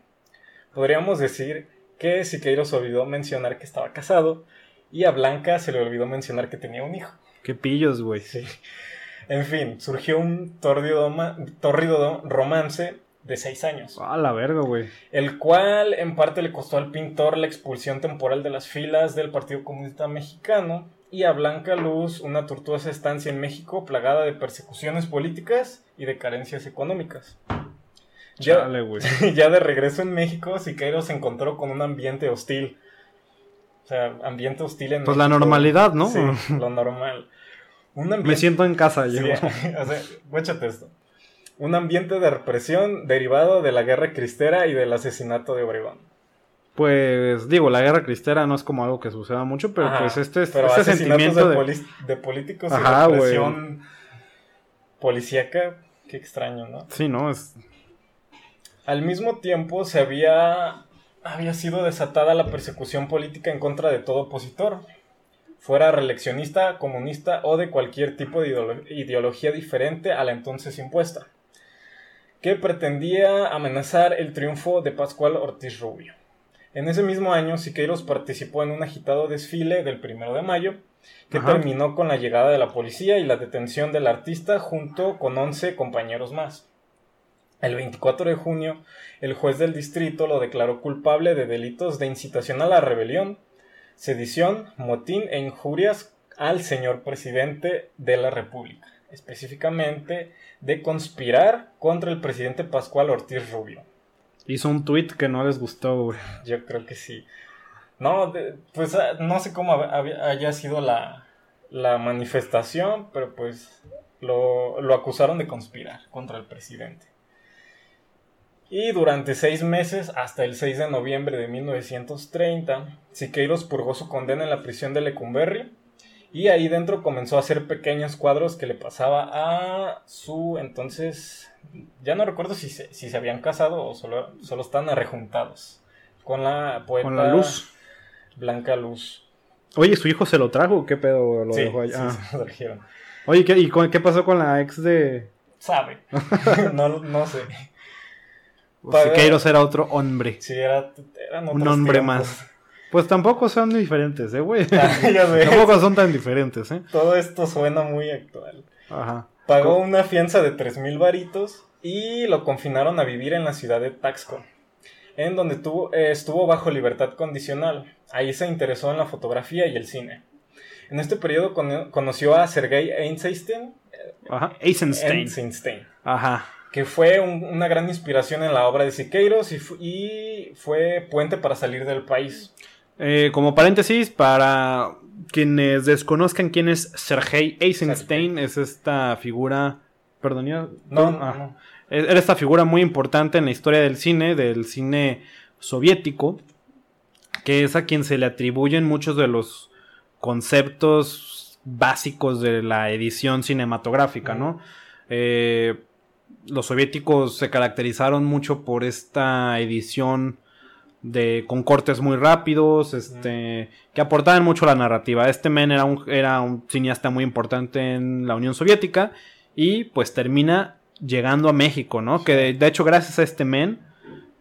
Podríamos decir que Siqueiros olvidó mencionar que estaba casado y a Blanca se le olvidó mencionar que tenía un hijo. Qué pillos, güey. Sí. En fin, surgió un torrido romance de seis años. A la verga, güey. El cual en parte le costó al pintor la expulsión temporal de las filas del Partido Comunista Mexicano y a Blanca Luz una tortuosa estancia en México plagada de persecuciones políticas y de carencias económicas. Ya, <laughs> ya de regreso en México, Siqueiro se encontró con un ambiente hostil. O sea, ambiente hostil en Pues la normalidad, ¿no? Sí, <laughs> lo normal. Me siento en casa, yo. <laughs> o sea, échate esto un ambiente de represión derivado de la guerra cristera y del asesinato de Obregón. Pues digo, la guerra cristera no es como algo que suceda mucho, pero pues este, este sentimiento de, de... políticos Ajá, y represión policíaca, qué extraño, ¿no? Sí, no es. Al mismo tiempo se había había sido desatada la persecución política en contra de todo opositor, fuera reeleccionista, comunista o de cualquier tipo de ideología diferente a la entonces impuesta que pretendía amenazar el triunfo de Pascual Ortiz Rubio. En ese mismo año, Siqueiros participó en un agitado desfile del primero de mayo, que terminó con la llegada de la policía y la detención del artista junto con 11 compañeros más. El 24 de junio, el juez del distrito lo declaró culpable de delitos de incitación a la rebelión, sedición, motín e injurias al señor presidente de la República, específicamente de conspirar contra el presidente Pascual Ortiz Rubio. Hizo un tweet que no les gustó. Yo creo que sí. No, pues ah, no sé cómo haya sido la, la manifestación, pero pues lo, lo, acusaron de conspirar contra el presidente. Y durante seis meses, hasta el 6 de noviembre de 1930, Siqueiros purgó su condena en la prisión de Lecumberri. Y ahí dentro comenzó a hacer pequeños cuadros que le pasaba a su entonces. Ya no recuerdo si se, si se habían casado o solo, solo están arrejuntados. Con la poeta. Con la luz. Blanca Luz. Oye, ¿su hijo se lo trajo qué pedo lo Sí, dejó allá? sí, Ah. se lo trajeron. Oye, ¿qué, ¿y con- qué pasó con la ex de Sabe. <laughs> no, no sé. pues, Siqueiros? Era otro hombre. Sí, era, eran Un hombre tiempos. más. Pues tampoco son diferentes, ¿eh, güey? <laughs> Ah, tampoco son tan diferentes, ¿eh? Todo esto suena muy actual. Ajá. Pagó una fianza de 3 mil varitos y lo confinaron a vivir en la ciudad de Taxco, en donde tuvo- eh, estuvo bajo libertad condicional. Ahí se interesó en la fotografía y el cine. En este periodo cono- conoció a Sergei Eisenstein, Ajá. Eisenstein. Eisenstein, Ajá. que fue un- una gran inspiración en la obra de Siqueiros y, fu- y fue puente para salir del país. Eh, como paréntesis, para quienes desconozcan quién es Sergei Eisenstein, es esta figura. Perdón, ya- No, Ah. no. Era esta figura muy importante en la historia del cine, del cine soviético, que es a quien se le atribuyen muchos de los conceptos básicos de la edición cinematográfica, ¿no? Eh, los soviéticos se caracterizaron mucho por esta edición de con cortes muy rápidos, este, que aportaban mucho a la narrativa. Este men era un, era un cineasta muy importante en la Unión Soviética y pues termina llegando a México, ¿no? Que de, de hecho gracias a este men,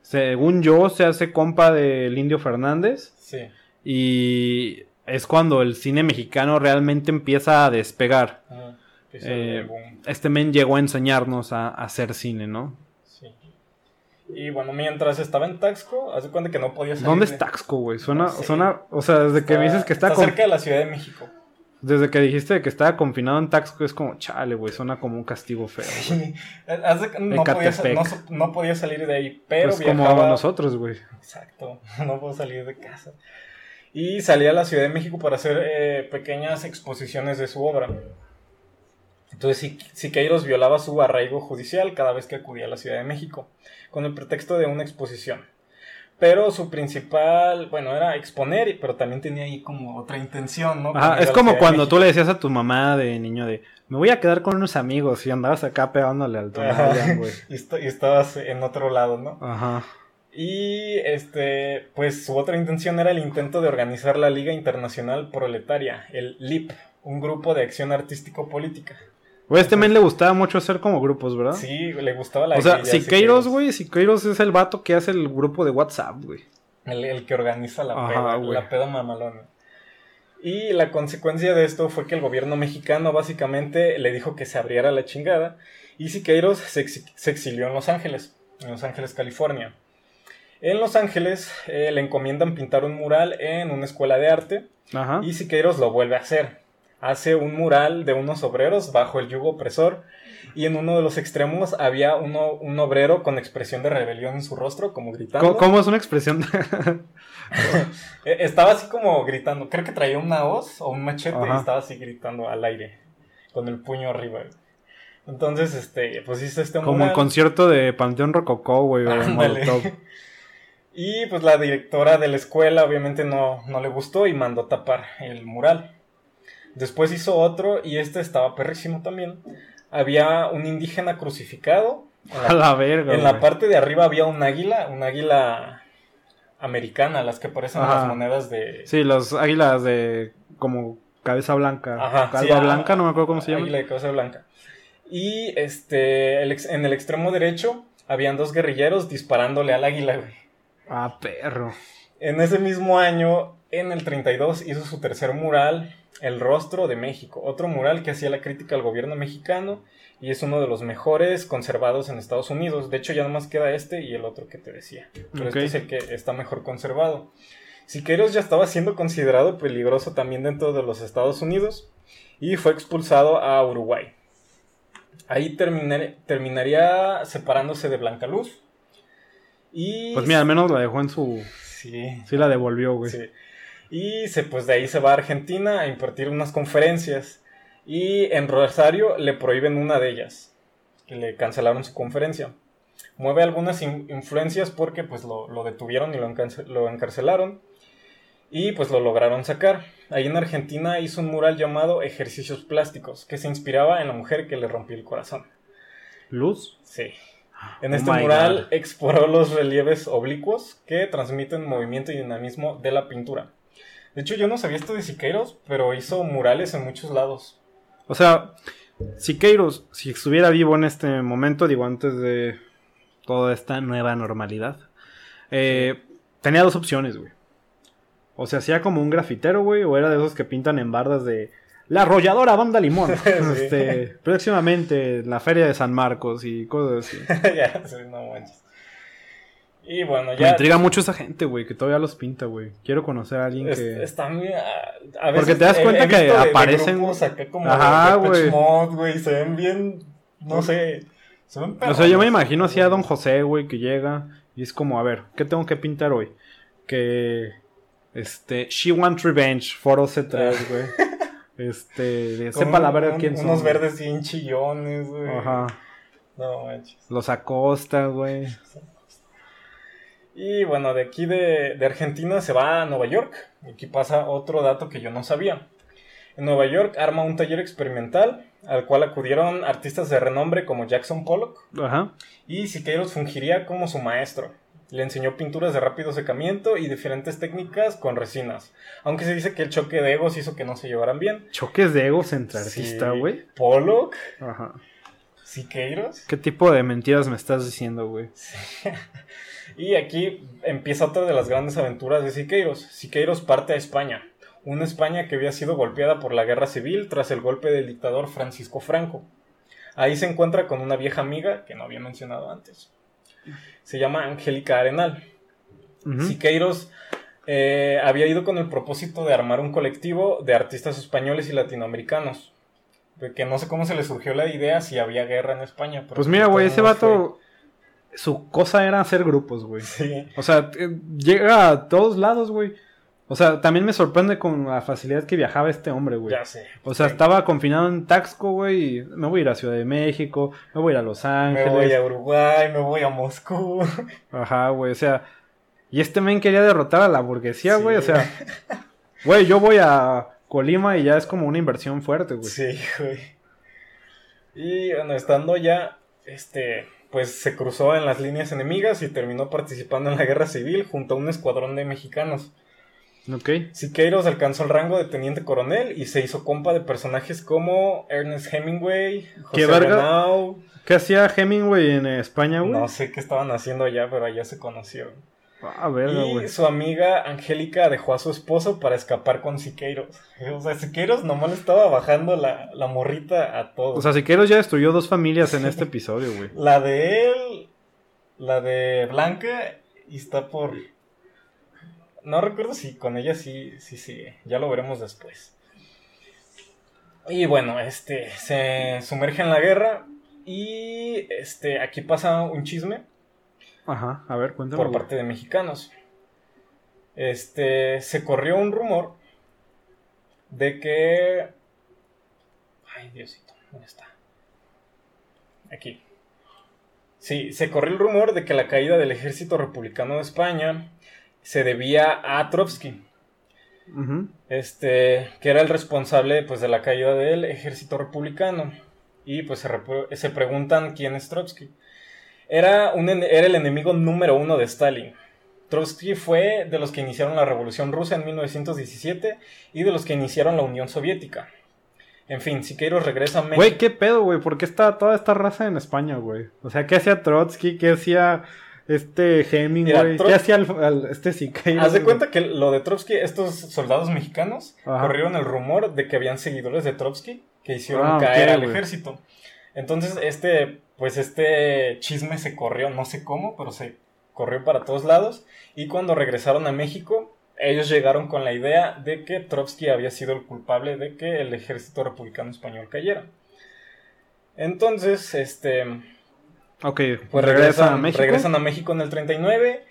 según yo, se hace compa del Indio Fernández Sí. y es cuando el cine mexicano realmente empieza a despegar. Ajá. Eh. Este men llegó a enseñarnos a, a hacer cine, ¿no? Sí. Y bueno, mientras estaba en Taxco, hace cuenta que no podía salir. ¿Dónde de- es Taxco, güey? Suena, No sé. suena, o sea, desde que me dices que está, está cerca de la Ciudad de México. desde que dijiste que estaba confinado en Taxco es como, chale, güey, suena como un castigo feo. de- no, podía, no, no podía salir de ahí, pero Pues como viajaba. nosotros, güey. Exacto, <laughs> no puedo salir de casa. Y salía a la Ciudad de México para hacer eh, pequeñas exposiciones de su obra. Entonces Si- Siqueiros violaba su arraigo judicial cada vez que acudía a la Ciudad de México, con el pretexto de una exposición. Pero su principal, bueno, era exponer, pero también tenía ahí como otra intención, ¿no? Ajá, es como cuando tú le decías a tu mamá de niño de, me voy a quedar con unos amigos y andabas acá pegándole al güey. <laughs> y, est- y estabas en otro lado, ¿no? Ajá. Y este, pues su otra intención era el intento de organizar la Liga Internacional Proletaria, el LIP, un grupo de acción artístico-política. Güey, este men le gustaba mucho hacer como grupos, ¿verdad? Sí, le gustaba la o sea, Siqueiros, güey, Siqueiros es el vato que hace el grupo de WhatsApp, güey. El, el que organiza la Ajá, peda, la peda mamalona. Y la consecuencia de esto fue que el gobierno mexicano básicamente le dijo que se abriera la chingada y Siqueiros se, ex- se exilió en Los Ángeles, en Los Ángeles, California. En Los Ángeles eh, le encomiendan pintar un mural en una escuela de arte Ajá. y Siqueiros lo vuelve a hacer. Hace un mural de unos obreros bajo el yugo opresor y en uno de los extremos había uno, un obrero con expresión de rebelión en su rostro, como gritando. ¿Cómo, cómo es una expresión? <laughs> Eh, Estaba así como gritando. Creo que traía una hoz o un machete Ajá. y estaba así gritando al aire. Con el puño arriba. Entonces, este, pues hizo este como el mural. concierto de Panteón Rococó, güey, o. Molotov. <laughs> Y pues la directora de la escuela obviamente no, no le gustó y mandó tapar el mural. Después hizo otro y este estaba perrísimo también. Había un indígena crucificado. En A la verga, En la parte de arriba había un águila, un águila americana, las que parecen Ajá. las monedas de... Sí, las águilas de como cabeza blanca. Ajá, Calva sí, blanca, no me acuerdo cómo se llama. Águila de cabeza blanca. Y este, el ex- en el extremo derecho habían dos guerrilleros disparándole al águila, güey. Ah, perro. En ese mismo año, en el 32, hizo su tercer mural, El rostro de México. Otro mural que hacía la crítica al gobierno mexicano y es uno de los mejores conservados en Estados Unidos. De hecho, ya nomás queda este y el otro que te decía. Pero Ok. este es el que está mejor conservado. Siqueiros ya estaba siendo considerado peligroso también dentro de los Estados Unidos y fue expulsado a Uruguay. Ahí terminar- terminaría separándose de Blanca Luz. Y Pues mira, al menos la dejó en su. sí, Sí, la devolvió, güey. Sí. Y se, pues de ahí se va a Argentina a impartir unas conferencias. Y en Rosario le prohíben una de ellas. Que le cancelaron su conferencia. mueve algunas influencias porque pues lo, detuvieron y lo, lo encarcelaron y pues lo lograron sacar. Ahí en Argentina hizo un mural llamado Ejercicios Plásticos, que se inspiraba en la mujer que le rompió el corazón. ¿Luz? Sí. En oh este mural exploró los relieves oblicuos que transmiten movimiento y dinamismo de la pintura. De hecho, yo no sabía esto de Siqueiros, pero hizo murales en muchos lados. O sea, Siqueiros, si estuviera vivo en este momento, digo, antes de toda esta nueva normalidad, eh, tenía dos opciones, güey. O sea, hacía como un grafitero, güey, o era de esos que pintan en bardas de la arrolladora banda limón. <laughs> este, próximamente la feria de San Marcos y cosas así. <laughs> ya, sí, no manches. Y bueno, ya. Me intriga mucho esa gente, güey, que todavía los pinta, güey. Quiero conocer a alguien que. Está muy. A, veces Porque te das cuenta que aparecen. Ajá, güey. Se ven bien. No sé. Se ven O sea, yo me imagino así a Don José, güey, que llega y es como, a ver, ¿qué tengo que pintar hoy? Que este, She Wants Revenge, Foro C3, ah. güey. <laughs> Este, sepa la verga quién son. Unos verdes bien chillones, güey. Ajá. No manches. Los Acosta, güey. Y bueno, de aquí de, de, Argentina se va a Nueva York. Aquí pasa otro dato que yo no sabía. En Nueva York arma un taller experimental al cual acudieron artistas de renombre como Jackson Pollock. Ajá. Y Siqueiros fungiría como su maestro. Le enseñó pinturas de rápido secamiento y diferentes técnicas con resinas. Aunque se dice que el choque de egos hizo que no se llevaran bien. ¿Choques de egos entre artistas, güey? Pollock. Ajá. Siqueiros. ¿Qué tipo de mentiras me estás diciendo, güey? <laughs> y aquí empieza otra de las grandes aventuras de Siqueiros. Siqueiros parte a España. Una España que había sido golpeada por la guerra civil tras el golpe del dictador Francisco Franco. Ahí se encuentra con una vieja amiga que no había mencionado antes se llama Angélica Arenal. Siqueiros eh, había ido con el propósito de armar un colectivo de artistas españoles y latinoamericanos. Que no sé cómo se le surgió la idea si había guerra en España. Pues mira, güey, ese vato. Su cosa era hacer grupos, güey. Sí. O sea, eh, llega a todos lados, güey. O sea, también me sorprende con la facilidad que viajaba este hombre, güey. Ya sé. O sea, estaba confinado en Taxco, güey. Y me voy a ir a Ciudad de México, me voy a ir a Los Ángeles. Me voy a Uruguay, me voy a Moscú. Ajá, güey. O sea, y este men quería derrotar a la burguesía, güey. O sea, güey, yo voy a Colima y ya es como una inversión fuerte, güey. Sí, güey. Y bueno, estando ya, este, pues se cruzó en las líneas enemigas y terminó participando en la guerra civil junto a un escuadrón de mexicanos. Ok. Siqueiros alcanzó el rango de teniente coronel y se hizo compa de personajes como Ernest Hemingway, José ¿Qué ¿Qué hacía Hemingway en España, güey? No sé qué estaban haciendo allá, pero allá se conocieron. Ah, verga, y su amiga Angélica dejó a su esposo para escapar con Siqueiros. O sea, Siqueiros nomás le estaba bajando la, la morrita a todos. O sea, Siqueiros ya destruyó dos familias en este <laughs> episodio, güey. La de él, la de Blanca, y está por no recuerdo si con ella sí, sí, sí. Ya lo veremos después. Y bueno, este se sumerge en la guerra y este aquí pasa un chisme. Ajá, a ver, cuéntame. Por parte de mexicanos. Este se corrió un rumor de que Ay, Diosito, ¿dónde está? Aquí. Sí, se corrió el rumor de que la caída del ejército republicano de España se debía a Trotsky. Este, que era el responsable pues, de la caída del ejército republicano. Y pues se, se preguntan quién es Trotsky. Era, un, era el enemigo número uno de Stalin. Trotsky fue de los que iniciaron la Revolución Rusa en 1917 y de los que iniciaron la Unión Soviética. En fin, Siqueiros regresa a México. Güey, ¿qué pedo, güey? ¿Por qué está toda esta raza en España, güey? O sea, ¿qué hacía Trotsky? ¿Qué hacía este Hemingway, ¿qué hacía este Siqueiros? Haz de cuenta que lo de Trotsky, estos soldados mexicanos corrieron el rumor de que habían seguidores de Trotsky que hicieron ah, caer al ejército. Entonces, este, pues este chisme se corrió, no sé cómo, pero se corrió para todos lados. Y cuando regresaron a México, ellos llegaron con la idea de que Trotsky había sido el culpable de que el ejército republicano español cayera. Entonces, este Ok, pues regresan, a México. Regresan a México en el 39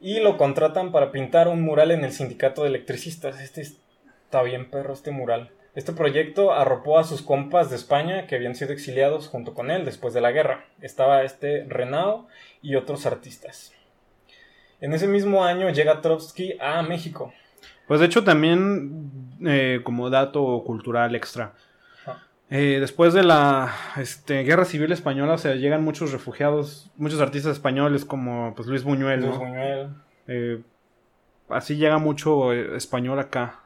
y lo contratan para pintar un mural en el sindicato de electricistas. Este está bien perro, este mural. Este proyecto arropó a sus compas de España que habían sido exiliados junto con él después de la guerra. Estaba este Renao y otros artistas. En ese mismo año llega Trotsky a México. Pues de hecho también eh, como dato cultural extra. Eh, después de la este, guerra civil española, o sea, llegan muchos refugiados, muchos artistas españoles como pues, Luis Buñuel. Luis Buñuel. Eh, así llega mucho español acá.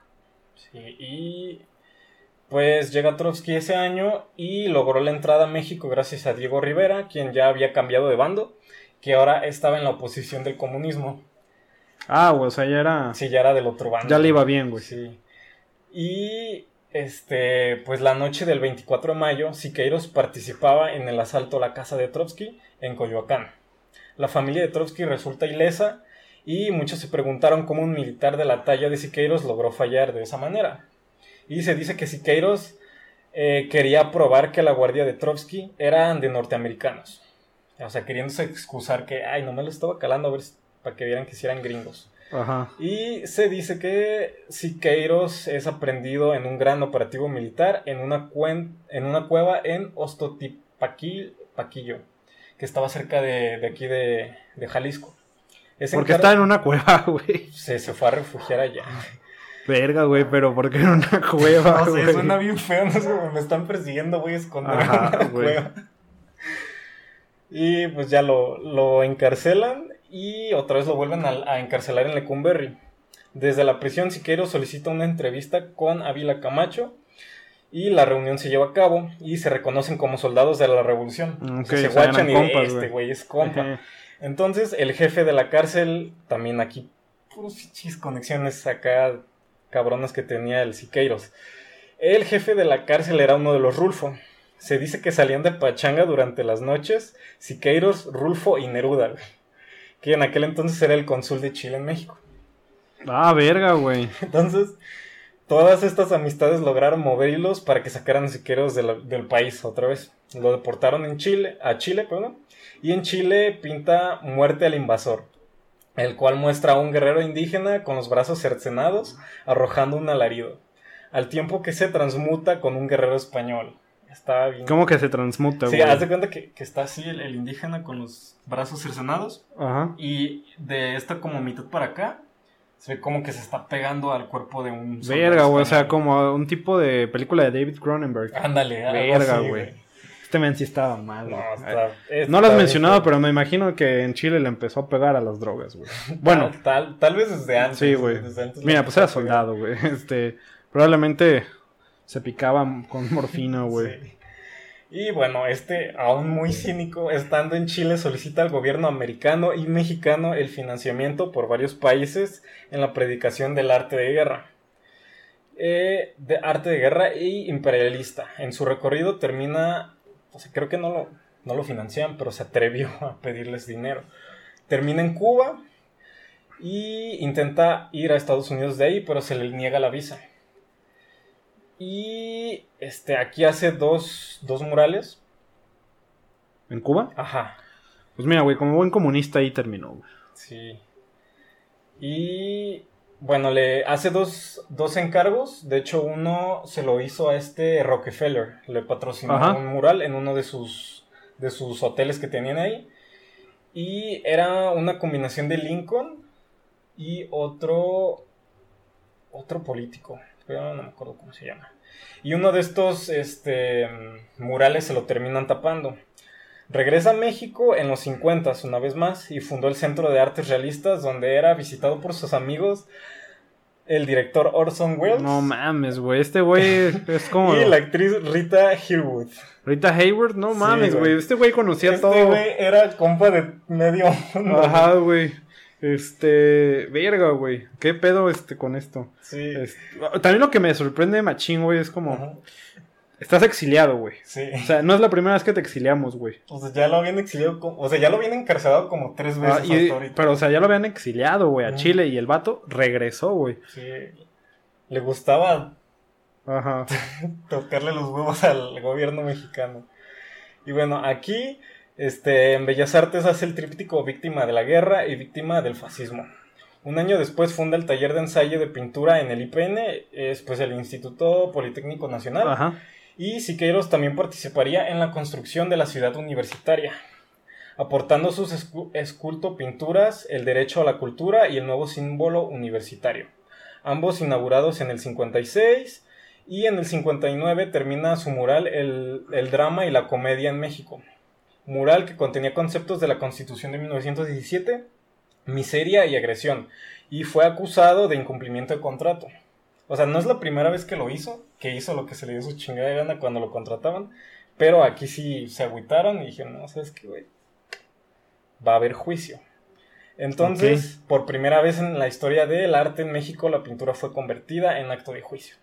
Sí, y pues llega Trotsky ese año y logró la entrada a México gracias a Diego Rivera, quien ya había cambiado de bando, que ahora estaba en la oposición del comunismo. Ah, güey, o sea, ya era. Sí, ya era del otro bando. Ya le iba bien, güey. Sí. Y este, pues la noche del 24 de mayo, Siqueiros participaba en el asalto a la casa de Trotsky en Coyoacán. La familia de Trotsky resulta ilesa y muchos se preguntaron cómo un militar de la talla de Siqueiros logró fallar de esa manera. Y se dice que Siqueiros eh, quería probar que la guardia de Trotsky eran de norteamericanos. O sea, queriéndose excusar que, ay, no me lo estaba calando a ver para que vieran que si eran gringos. Ajá. Y se dice que Siqueiros es aprendido en un gran operativo militar en una, en una cueva en Ostotipaquillo, que estaba cerca de, aquí de, Jalisco. Porque está en una cueva, <laughs> güey. Se, se fue a refugiar allá. Verga, güey, pero ¿por qué en una <laughs> cueva? No sé, suena bien feo, no sé, me están persiguiendo, güey, esconder en una cueva. Y pues ya lo, lo encarcelan y otra vez lo vuelven a, encarcelar en Lecumberri. Desde la prisión, Siqueiro solicita una entrevista con Ávila Camacho y la reunión se lleva a cabo y se reconocen como soldados de la revolución. se guachan y este güey es compa. Entonces, el jefe de la cárcel, también aquí, puros chis conexiones acá cabronas que tenía el Siqueiros. El jefe de la cárcel era uno de los Rulfo. Se dice que salían de pachanga durante las noches Siqueiros, Rulfo y Neruda que en aquel entonces era el cónsul de Chile en México. Ah, verga, güey. <laughs> Entonces, todas estas amistades lograron moverlos para que sacaran siqueros del país otra vez. Lo deportaron en Chile, a Chile, perdón. Y en Chile pinta Muerte al invasor, el cual muestra a un guerrero indígena con los brazos cercenados arrojando un alarido, al tiempo que se transmuta con un guerrero español. Está bien. ¿Cómo que se transmuta, güey? Sí, haz de cuenta que, está así el, indígena con los brazos cercenados. Ajá. Y de esta como mitad para acá, se ve como que se está pegando al cuerpo de un... Verga, güey, o sea, como un tipo de película de David Cronenberg. Ándale, Verga, güey. Este men sí estaba mal. No, no lo has mencionado, pero me imagino que en Chile le empezó a pegar a las drogas, güey. Bueno. <laughs> tal, tal vez desde antes. Sí, güey. Mira, pues era soldado, güey. <laughs> Este, probablemente se picaba con morfina, <laughs> güey. Y bueno, este, aún muy cínico, estando en Chile, solicita al gobierno americano y mexicano el financiamiento por varios países en la predicación del arte de guerra. Eh, de arte de guerra y imperialista. En su recorrido termina, o sea, creo que no lo, no lo financian, pero se atrevió <laughs> a pedirles dinero. Termina en Cuba y intenta ir a Estados Unidos de ahí, pero se le niega la visa. Y este, aquí hace dos, dos murales. ¿En Cuba? Ajá. Pues mira, güey, como buen comunista ahí terminó, güey. Sí. Y bueno, le hace dos, dos, encargos. De hecho, uno se lo hizo a este Rockefeller. Le patrocinó un mural en uno de sus, de sus hoteles que tenían ahí. Y era una combinación de Lincoln y otro. Otro político no me acuerdo cómo se llama. Y uno de estos este, murales se lo terminan tapando. Regresa a México en los 50 una vez más y fundó el Centro de Artes Realistas donde era visitado por sus amigos el director Orson Welles. No mames, güey, este güey <laughs> es como... y la actriz Rita Hayworth. Rita Hayworth, no mames, güey, este güey conocía todo. Este güey era compa de medio Ajá, güey. Este, verga, güey. ¿Qué pedo este con esto? Sí. también lo que me sorprende machín, güey, es como estás exiliado, güey. Sí. O sea, no es la primera vez que te exiliamos, güey. O sea, ya lo habían exiliado, o sea, ya lo habían encarcelado como tres ah, veces hasta Pero, o sea, ya lo habían exiliado, güey, a Chile y el vato regresó, güey. Sí. Le gustaba Ajá. <laughs> tocarle los huevos al gobierno mexicano. Y bueno, aquí este, en Bellas Artes hace el tríptico víctima de la guerra y víctima del fascismo. Un año después funda el taller de ensayo de pintura en el IPN, es pues el Instituto Politécnico Nacional. Ajá. Y Siqueiros también participaría en la construcción de la ciudad universitaria, aportando sus escu- esculto pinturas, el derecho a la cultura y el nuevo símbolo universitario. Ambos inaugurados en el 56 y en el 59 termina su mural el, el drama y la comedia en México. Mural que contenía conceptos de la Constitución de 1917, miseria y agresión, y fue acusado de incumplimiento de contrato. O sea, no es la primera vez que lo hizo, que hizo lo que se le dio su chingada de gana cuando lo contrataban, pero aquí sí se agüitaron y dijeron, no, ¿sabes qué, güey? Va a haber juicio. Entonces, por primera vez en la historia del arte en México, la pintura fue convertida en acto de juicio.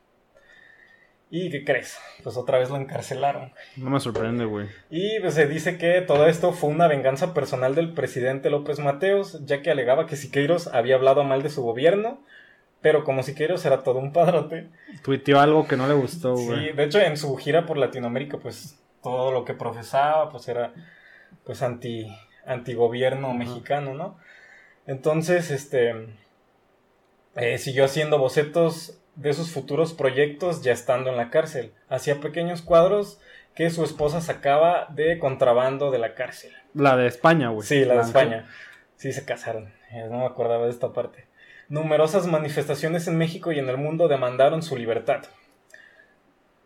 ¿Y qué crees? Pues otra vez lo encarcelaron. No me sorprende, güey. Y pues, se dice que todo esto fue una venganza personal del presidente López Mateos, ya que alegaba que Siqueiros había hablado mal de su gobierno, pero como Siqueiros era todo un padrote, Tuiteó algo que no le gustó, güey. Sí, de hecho en su gira por Latinoamérica, pues todo lo que profesaba, pues era pues anti antigobierno mexicano, ¿no? Entonces, este eh, siguió haciendo bocetos de sus futuros proyectos ya estando en la cárcel. Hacía pequeños cuadros que su esposa sacaba de contrabando de la cárcel. La de España, güey. Sí, la de España. Sí, se casaron. Eh, No me acordaba de esta parte. Numerosas manifestaciones en México y en el mundo demandaron su libertad.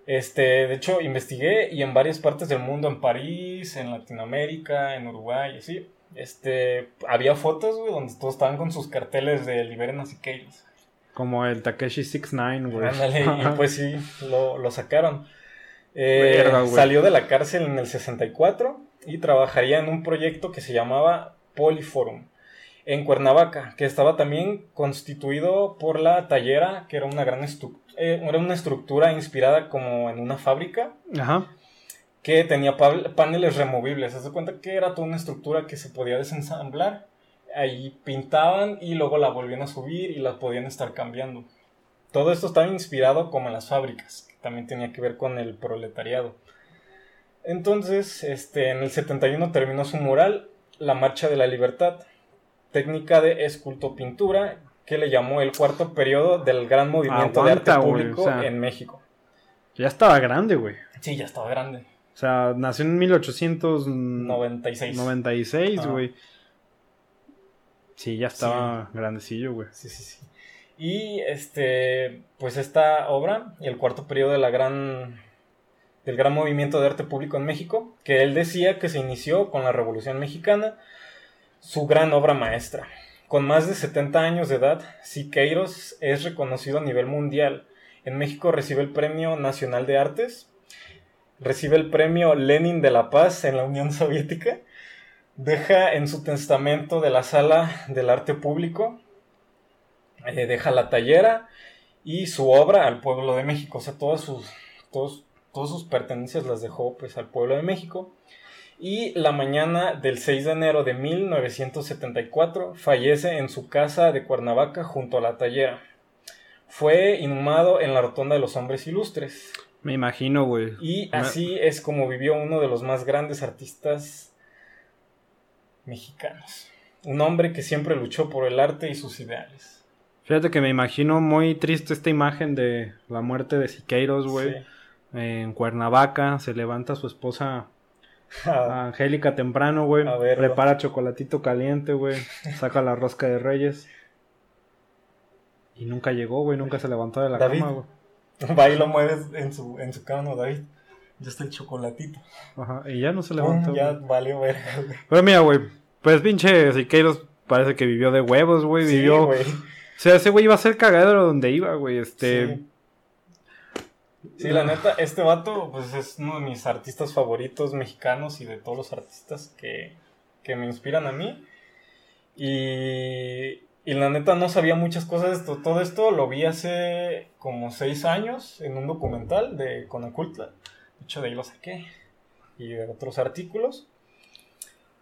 Este, de hecho, investigué y en varias partes del mundo, en París, en Latinoamérica, en Uruguay, así, este, había fotos, güey, donde todos estaban con sus carteles de liberen a Siqueiros. Como el Takeshi 69, güey. Ándale, y pues sí, lo, lo sacaron. Eh, Verga, salió de la cárcel en el 64 y trabajaría en un proyecto que se llamaba Poliforum en Cuernavaca, que estaba también constituido por la tallera, que era una gran eh, era una estructura inspirada como en una fábrica Ajá. que tenía pa- paneles removibles. Haz de cuenta que era toda una estructura que se podía desensamblar. Ahí pintaban y luego la volvían a subir y la podían estar cambiando. Todo esto estaba inspirado como en las fábricas, que también tenía que ver con el proletariado. Entonces, este, en el 71 terminó su mural, La Marcha de la Libertad, técnica de escultopintura que le llamó el cuarto periodo del gran movimiento Aguanta, de arte público o sea. en México. Ya estaba grande, güey. Sí, ya estaba grande. O sea, nació en 1896, 96. güey. Sí, ya estaba grandecillo, güey. Sí, sí, sí. Y este, pues esta obra, el cuarto periodo de la gran, del gran movimiento de arte público en México, que él decía que se inició con la Revolución Mexicana, su gran obra maestra. Con más de 70 años de edad, Siqueiros es reconocido a nivel mundial. En México recibe el Premio Nacional de Artes, recibe el Premio Lenin de la Paz en la Unión Soviética, deja en su testamento de la Sala del Arte Público eh, deja la tallera y su obra al pueblo de México. O sea, todas sus, todos, sus pertenencias las dejó pues al pueblo de México. Y la mañana del 6 de enero de 1974 fallece en su casa de Cuernavaca junto a la tallera. Fue inhumado en la Rotonda de los Hombres Ilustres. Me imagino, güey. Y así es como vivió uno de los más grandes artistas mexicanos. Un hombre que siempre luchó por el arte y sus ideales. Fíjate que me imagino muy triste esta imagen de la muerte de Siqueiros, güey. Sí. En Cuernavaca se levanta su esposa Ah, Angélica temprano, güey. Prepara chocolatito caliente, güey. Saca la rosca de reyes. Y nunca llegó, güey. Nunca se levantó de la David. cama, güey. <laughs> Va y lo mueves en su, en su cama, David. Ya está el chocolatito. Ajá. Y ya no se levantó. ya valió güey. Pero mira, güey. Pues pinche Siqueiros parece que vivió de huevos, güey. Sí, Vivió. güey. o sea, ese güey iba a ser cagadero donde iba, güey. Este. Sí. Sí, la neta, este vato, pues es uno de mis artistas favoritos mexicanos y de todos los artistas que, que me inspiran a mí. Y, y la neta no sabía muchas cosas de esto. Todo esto lo vi hace como seis años en un documental de Conaculta. De hecho, de ahí lo saqué. Y de otros artículos.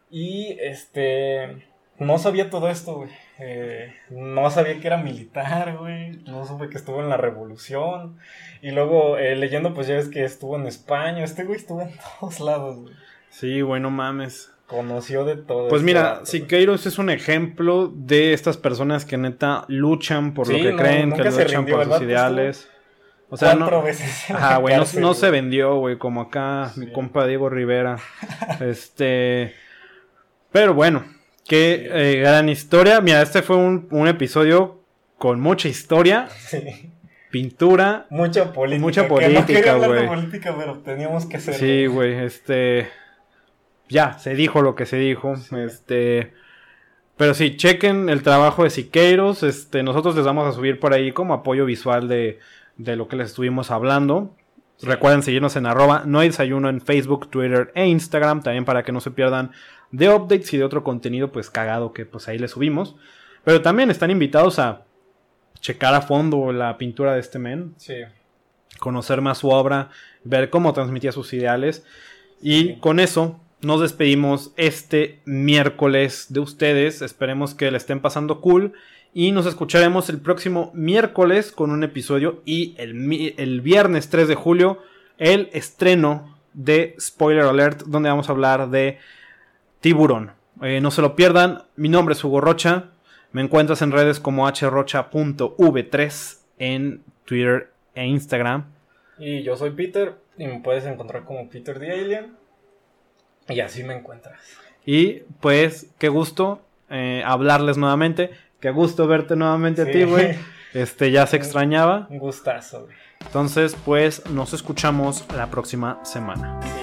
Y este. No sabía todo esto, güey. Eh, no sabía que era militar, güey. No supe que estuvo en la revolución. Y luego eh, leyendo, pues ya ves que estuvo en España. Este güey estuvo en <laughs> todos lados, güey. Sí, güey, no mames. Conoció de todo. Pues mira. Siqueiros es un ejemplo de estas personas que neta luchan por Sí, lo que no, creen, que luchan rindió, por sus ideales. O sea, no, veces Ajá, güey, no, se vendió, güey, como acá mi compa Diego Rivera. <laughs> este. Pero bueno, qué eh, gran historia. Mira, este fue un, un episodio con mucha historia, Sí. pintura. Mucha política. Mucha política, güey. política, pero teníamos que hacerlo. Sí, güey, este. Ya, se dijo lo que se dijo. Este. Pero sí, chequen el trabajo de Siqueiros. Este, nosotros les vamos a subir por ahí como apoyo visual de, de lo que les estuvimos hablando. Recuerden seguirnos en arroba no hay desayuno en Facebook, Twitter e Instagram. También para que no se pierdan de updates y de otro contenido pues cagado que pues ahí les subimos. Pero también están invitados a checar a fondo la pintura de este men Sí. conocer más su obra, ver cómo transmitía sus ideales. Y Sí. con eso nos despedimos este miércoles de ustedes. Esperemos que le estén pasando cool. Y nos escucharemos el próximo miércoles con un episodio. Y el, el viernes 3 de julio, el estreno de Spoiler Alert, donde vamos a hablar de Tiburón. Eh, no se lo pierdan. Mi nombre es Hugo Rocha. Me encuentras en redes como hrocha.v3 en Twitter e Instagram. Y yo soy Peter y me puedes encontrar como Peter the Alien. Y así me encuentras. Y pues, qué gusto eh, hablarles nuevamente. Qué gusto verte nuevamente a ti, güey. <laughs> Este, ya se extrañaba. Un gustazo, güey. Entonces, pues, nos escuchamos la próxima semana. Sí.